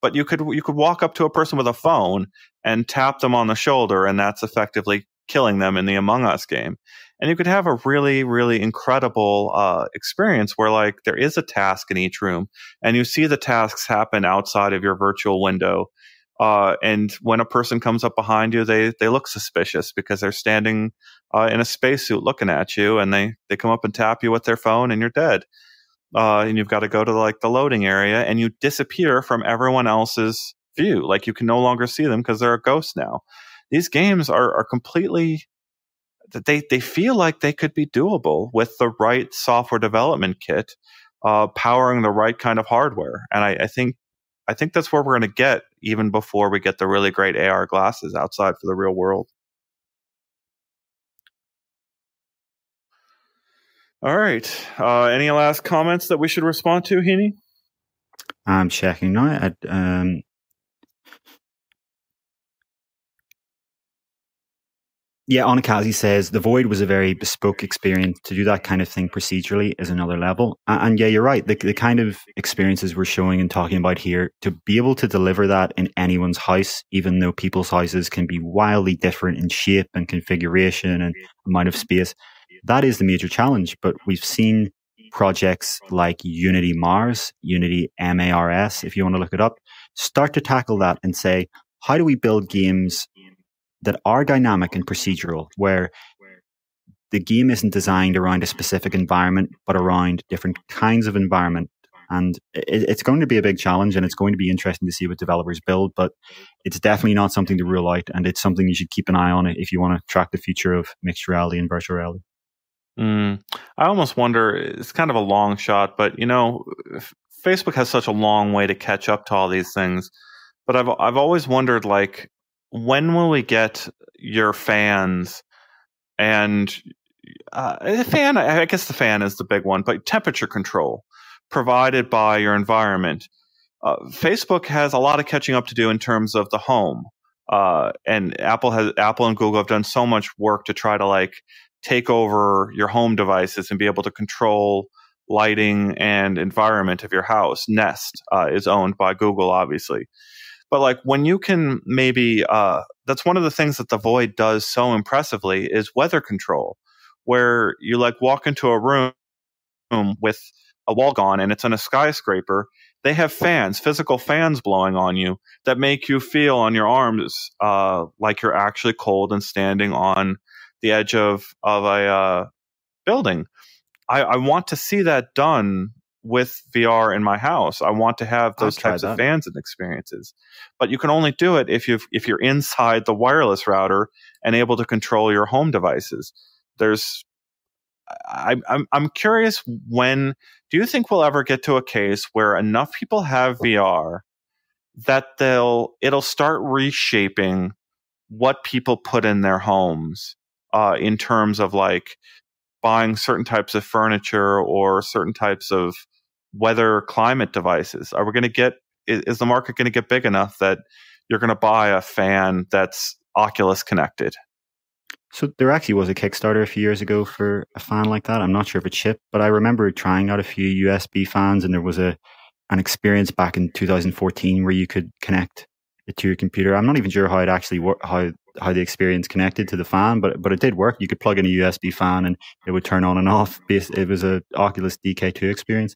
but you could you could walk up to a person with a phone and tap them on the shoulder and that's effectively killing them in the among us game and you could have a really really incredible uh, experience where like there is a task in each room and you see the tasks happen outside of your virtual window uh, and when a person comes up behind you they they look suspicious because they're standing uh, in a spacesuit looking at you and they they come up and tap you with their phone and you're dead uh, and you've got to go to like the loading area and you disappear from everyone else's view. Like you can no longer see them because they're a ghost now. these games are, are completely they they feel like they could be doable with the right software development kit, uh, powering the right kind of hardware. And I, I think I think that's where we're going to get even before we get the really great AR glasses outside for the real world. All right. Uh, any last comments that we should respond to, Heaney? I'm checking now. um, yeah, Onikazi says the Void was a very bespoke experience. To do that kind of thing procedurally is another level. And, and, yeah, you're right. The, the kind of experiences we're showing and talking about here, to be able to deliver that in anyone's house, even though people's houses can be wildly different in shape and configuration and amount of space, that is the major challenge. But we've seen projects like Unity Mars, Unity MARS, if you want to look it up, start to tackle that and say, how do we build games that are dynamic and procedural, where the game isn't designed around a specific environment, but around different kinds of environment. And it, it's going to be a big challenge, and it's going to be interesting to see what developers build. But it's definitely not something to rule out, and it's something you should keep an eye on if you want to track the future of mixed reality and virtual reality. Mm, I almost wonder it's kind of a long shot, but you know, Facebook has such a long way to catch up to all these things. But I've I've always wondered like when will we get your fans and uh, the fan? I guess the fan is the big one, but temperature control provided by your environment. Uh, Facebook has a lot of catching up to do in terms of the home, uh, and Apple has Apple and Google have done so much work to try to like take over your home devices and be able to control lighting and environment of your house. Nest uh, is owned by Google, obviously. But like when you can maybe, uh, that's one of the things that the Void does so impressively is weather control, where you like walk into a room with a wall gone and it's in a skyscraper. They have fans, physical fans blowing on you that make you feel on your arms uh, like you're actually cold and standing on the edge of of a uh, building. I, I, want to see that done with VR in my house. I want to have those types of fans and experiences. But you can only do it if you if you're inside the wireless router and able to control your home devices. There's I, I'm I'm curious when do you think we'll ever get to a case where enough people have VR that they'll it'll start reshaping what people put in their homes uh, in terms of like buying certain types of furniture or certain types of weather climate devices? Are we going to get, is, is the market going to get big enough that you're going to buy a fan that's Oculus connected? So there actually was a Kickstarter a few years ago for a fan like that. I'm not sure if it shipped, but I remember trying out a few USB fans, and there was a an experience back in 2014 where you could connect it to your computer. I'm not even sure how it actually worked, how how the experience connected to the fan, but but it did work. You could plug in a USB fan and it would turn on and off. It was a Oculus DK2 experience.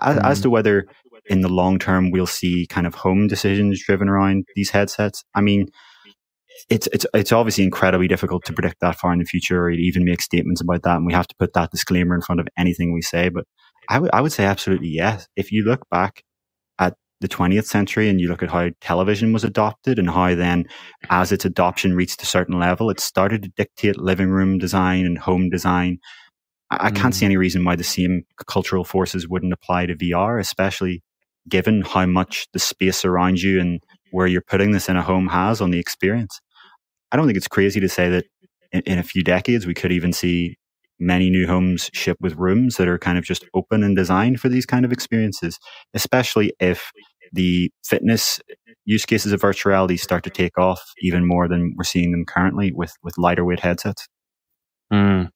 As, mm. as to whether in the long term we'll see kind of home decisions driven around these headsets, I mean, it's it's it's obviously incredibly difficult to predict that far in the future or even make statements about that, and we have to put that disclaimer in front of anything we say. But I would I would say absolutely yes. If you look back at the 20th century and you look at how television was adopted and how then as its adoption reached a certain level it started to dictate living room design and home design I, mm. can't see mm. any reason why the same cultural forces wouldn't apply to VR, especially given how much the space around you and where you're putting this in a home has on the experience. I don't think it's crazy to say that in, in a few decades we could even see many new homes shipped with rooms that are kind of just open and designed for these kind of experiences, especially if the fitness use cases of virtual reality start to take off even more than we're seeing them currently with, with lighter weight headsets. Mm.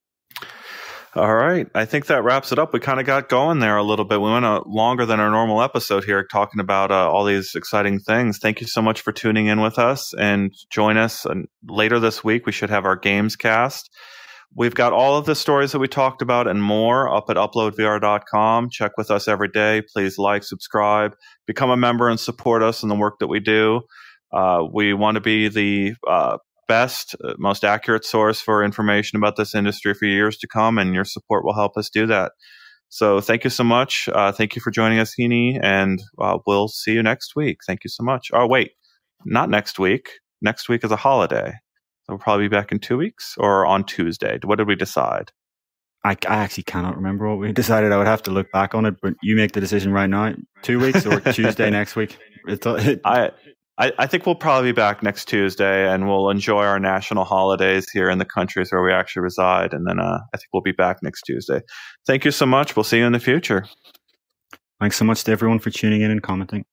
All right. I think that wraps it up. We kind of got going there a little bit. We went a longer than our normal episode here talking about uh, all these exciting things. Thank you so much for tuning in with us and join us and later this week. We should have our games cast. We've got all of the stories that we talked about and more up at uploadvr.com. Check with us every day. Please like, subscribe, become a member, and support us in the work that we do. Uh, we want to be the uh, best, uh, most accurate source for information about this industry for years to come, and your support will help us do that. So thank you so much. Uh, thank you for joining us, Heaney, and uh, we'll see you next week. Thank you so much. Oh, wait, not next week. next week is a holiday. So we'll probably be back in two weeks or on Tuesday. What did we decide? I, I actually cannot remember what we decided. I would have to look back on it, but you make the decision right now. Two weeks or Tuesday next week? It, it, I, I, I think we'll probably be back next Tuesday and we'll enjoy our national holidays here in the countries where we actually reside. And then uh, I think we'll be back next Tuesday. Thank you so much. We'll see you in the future. Thanks so much to everyone for tuning in and commenting.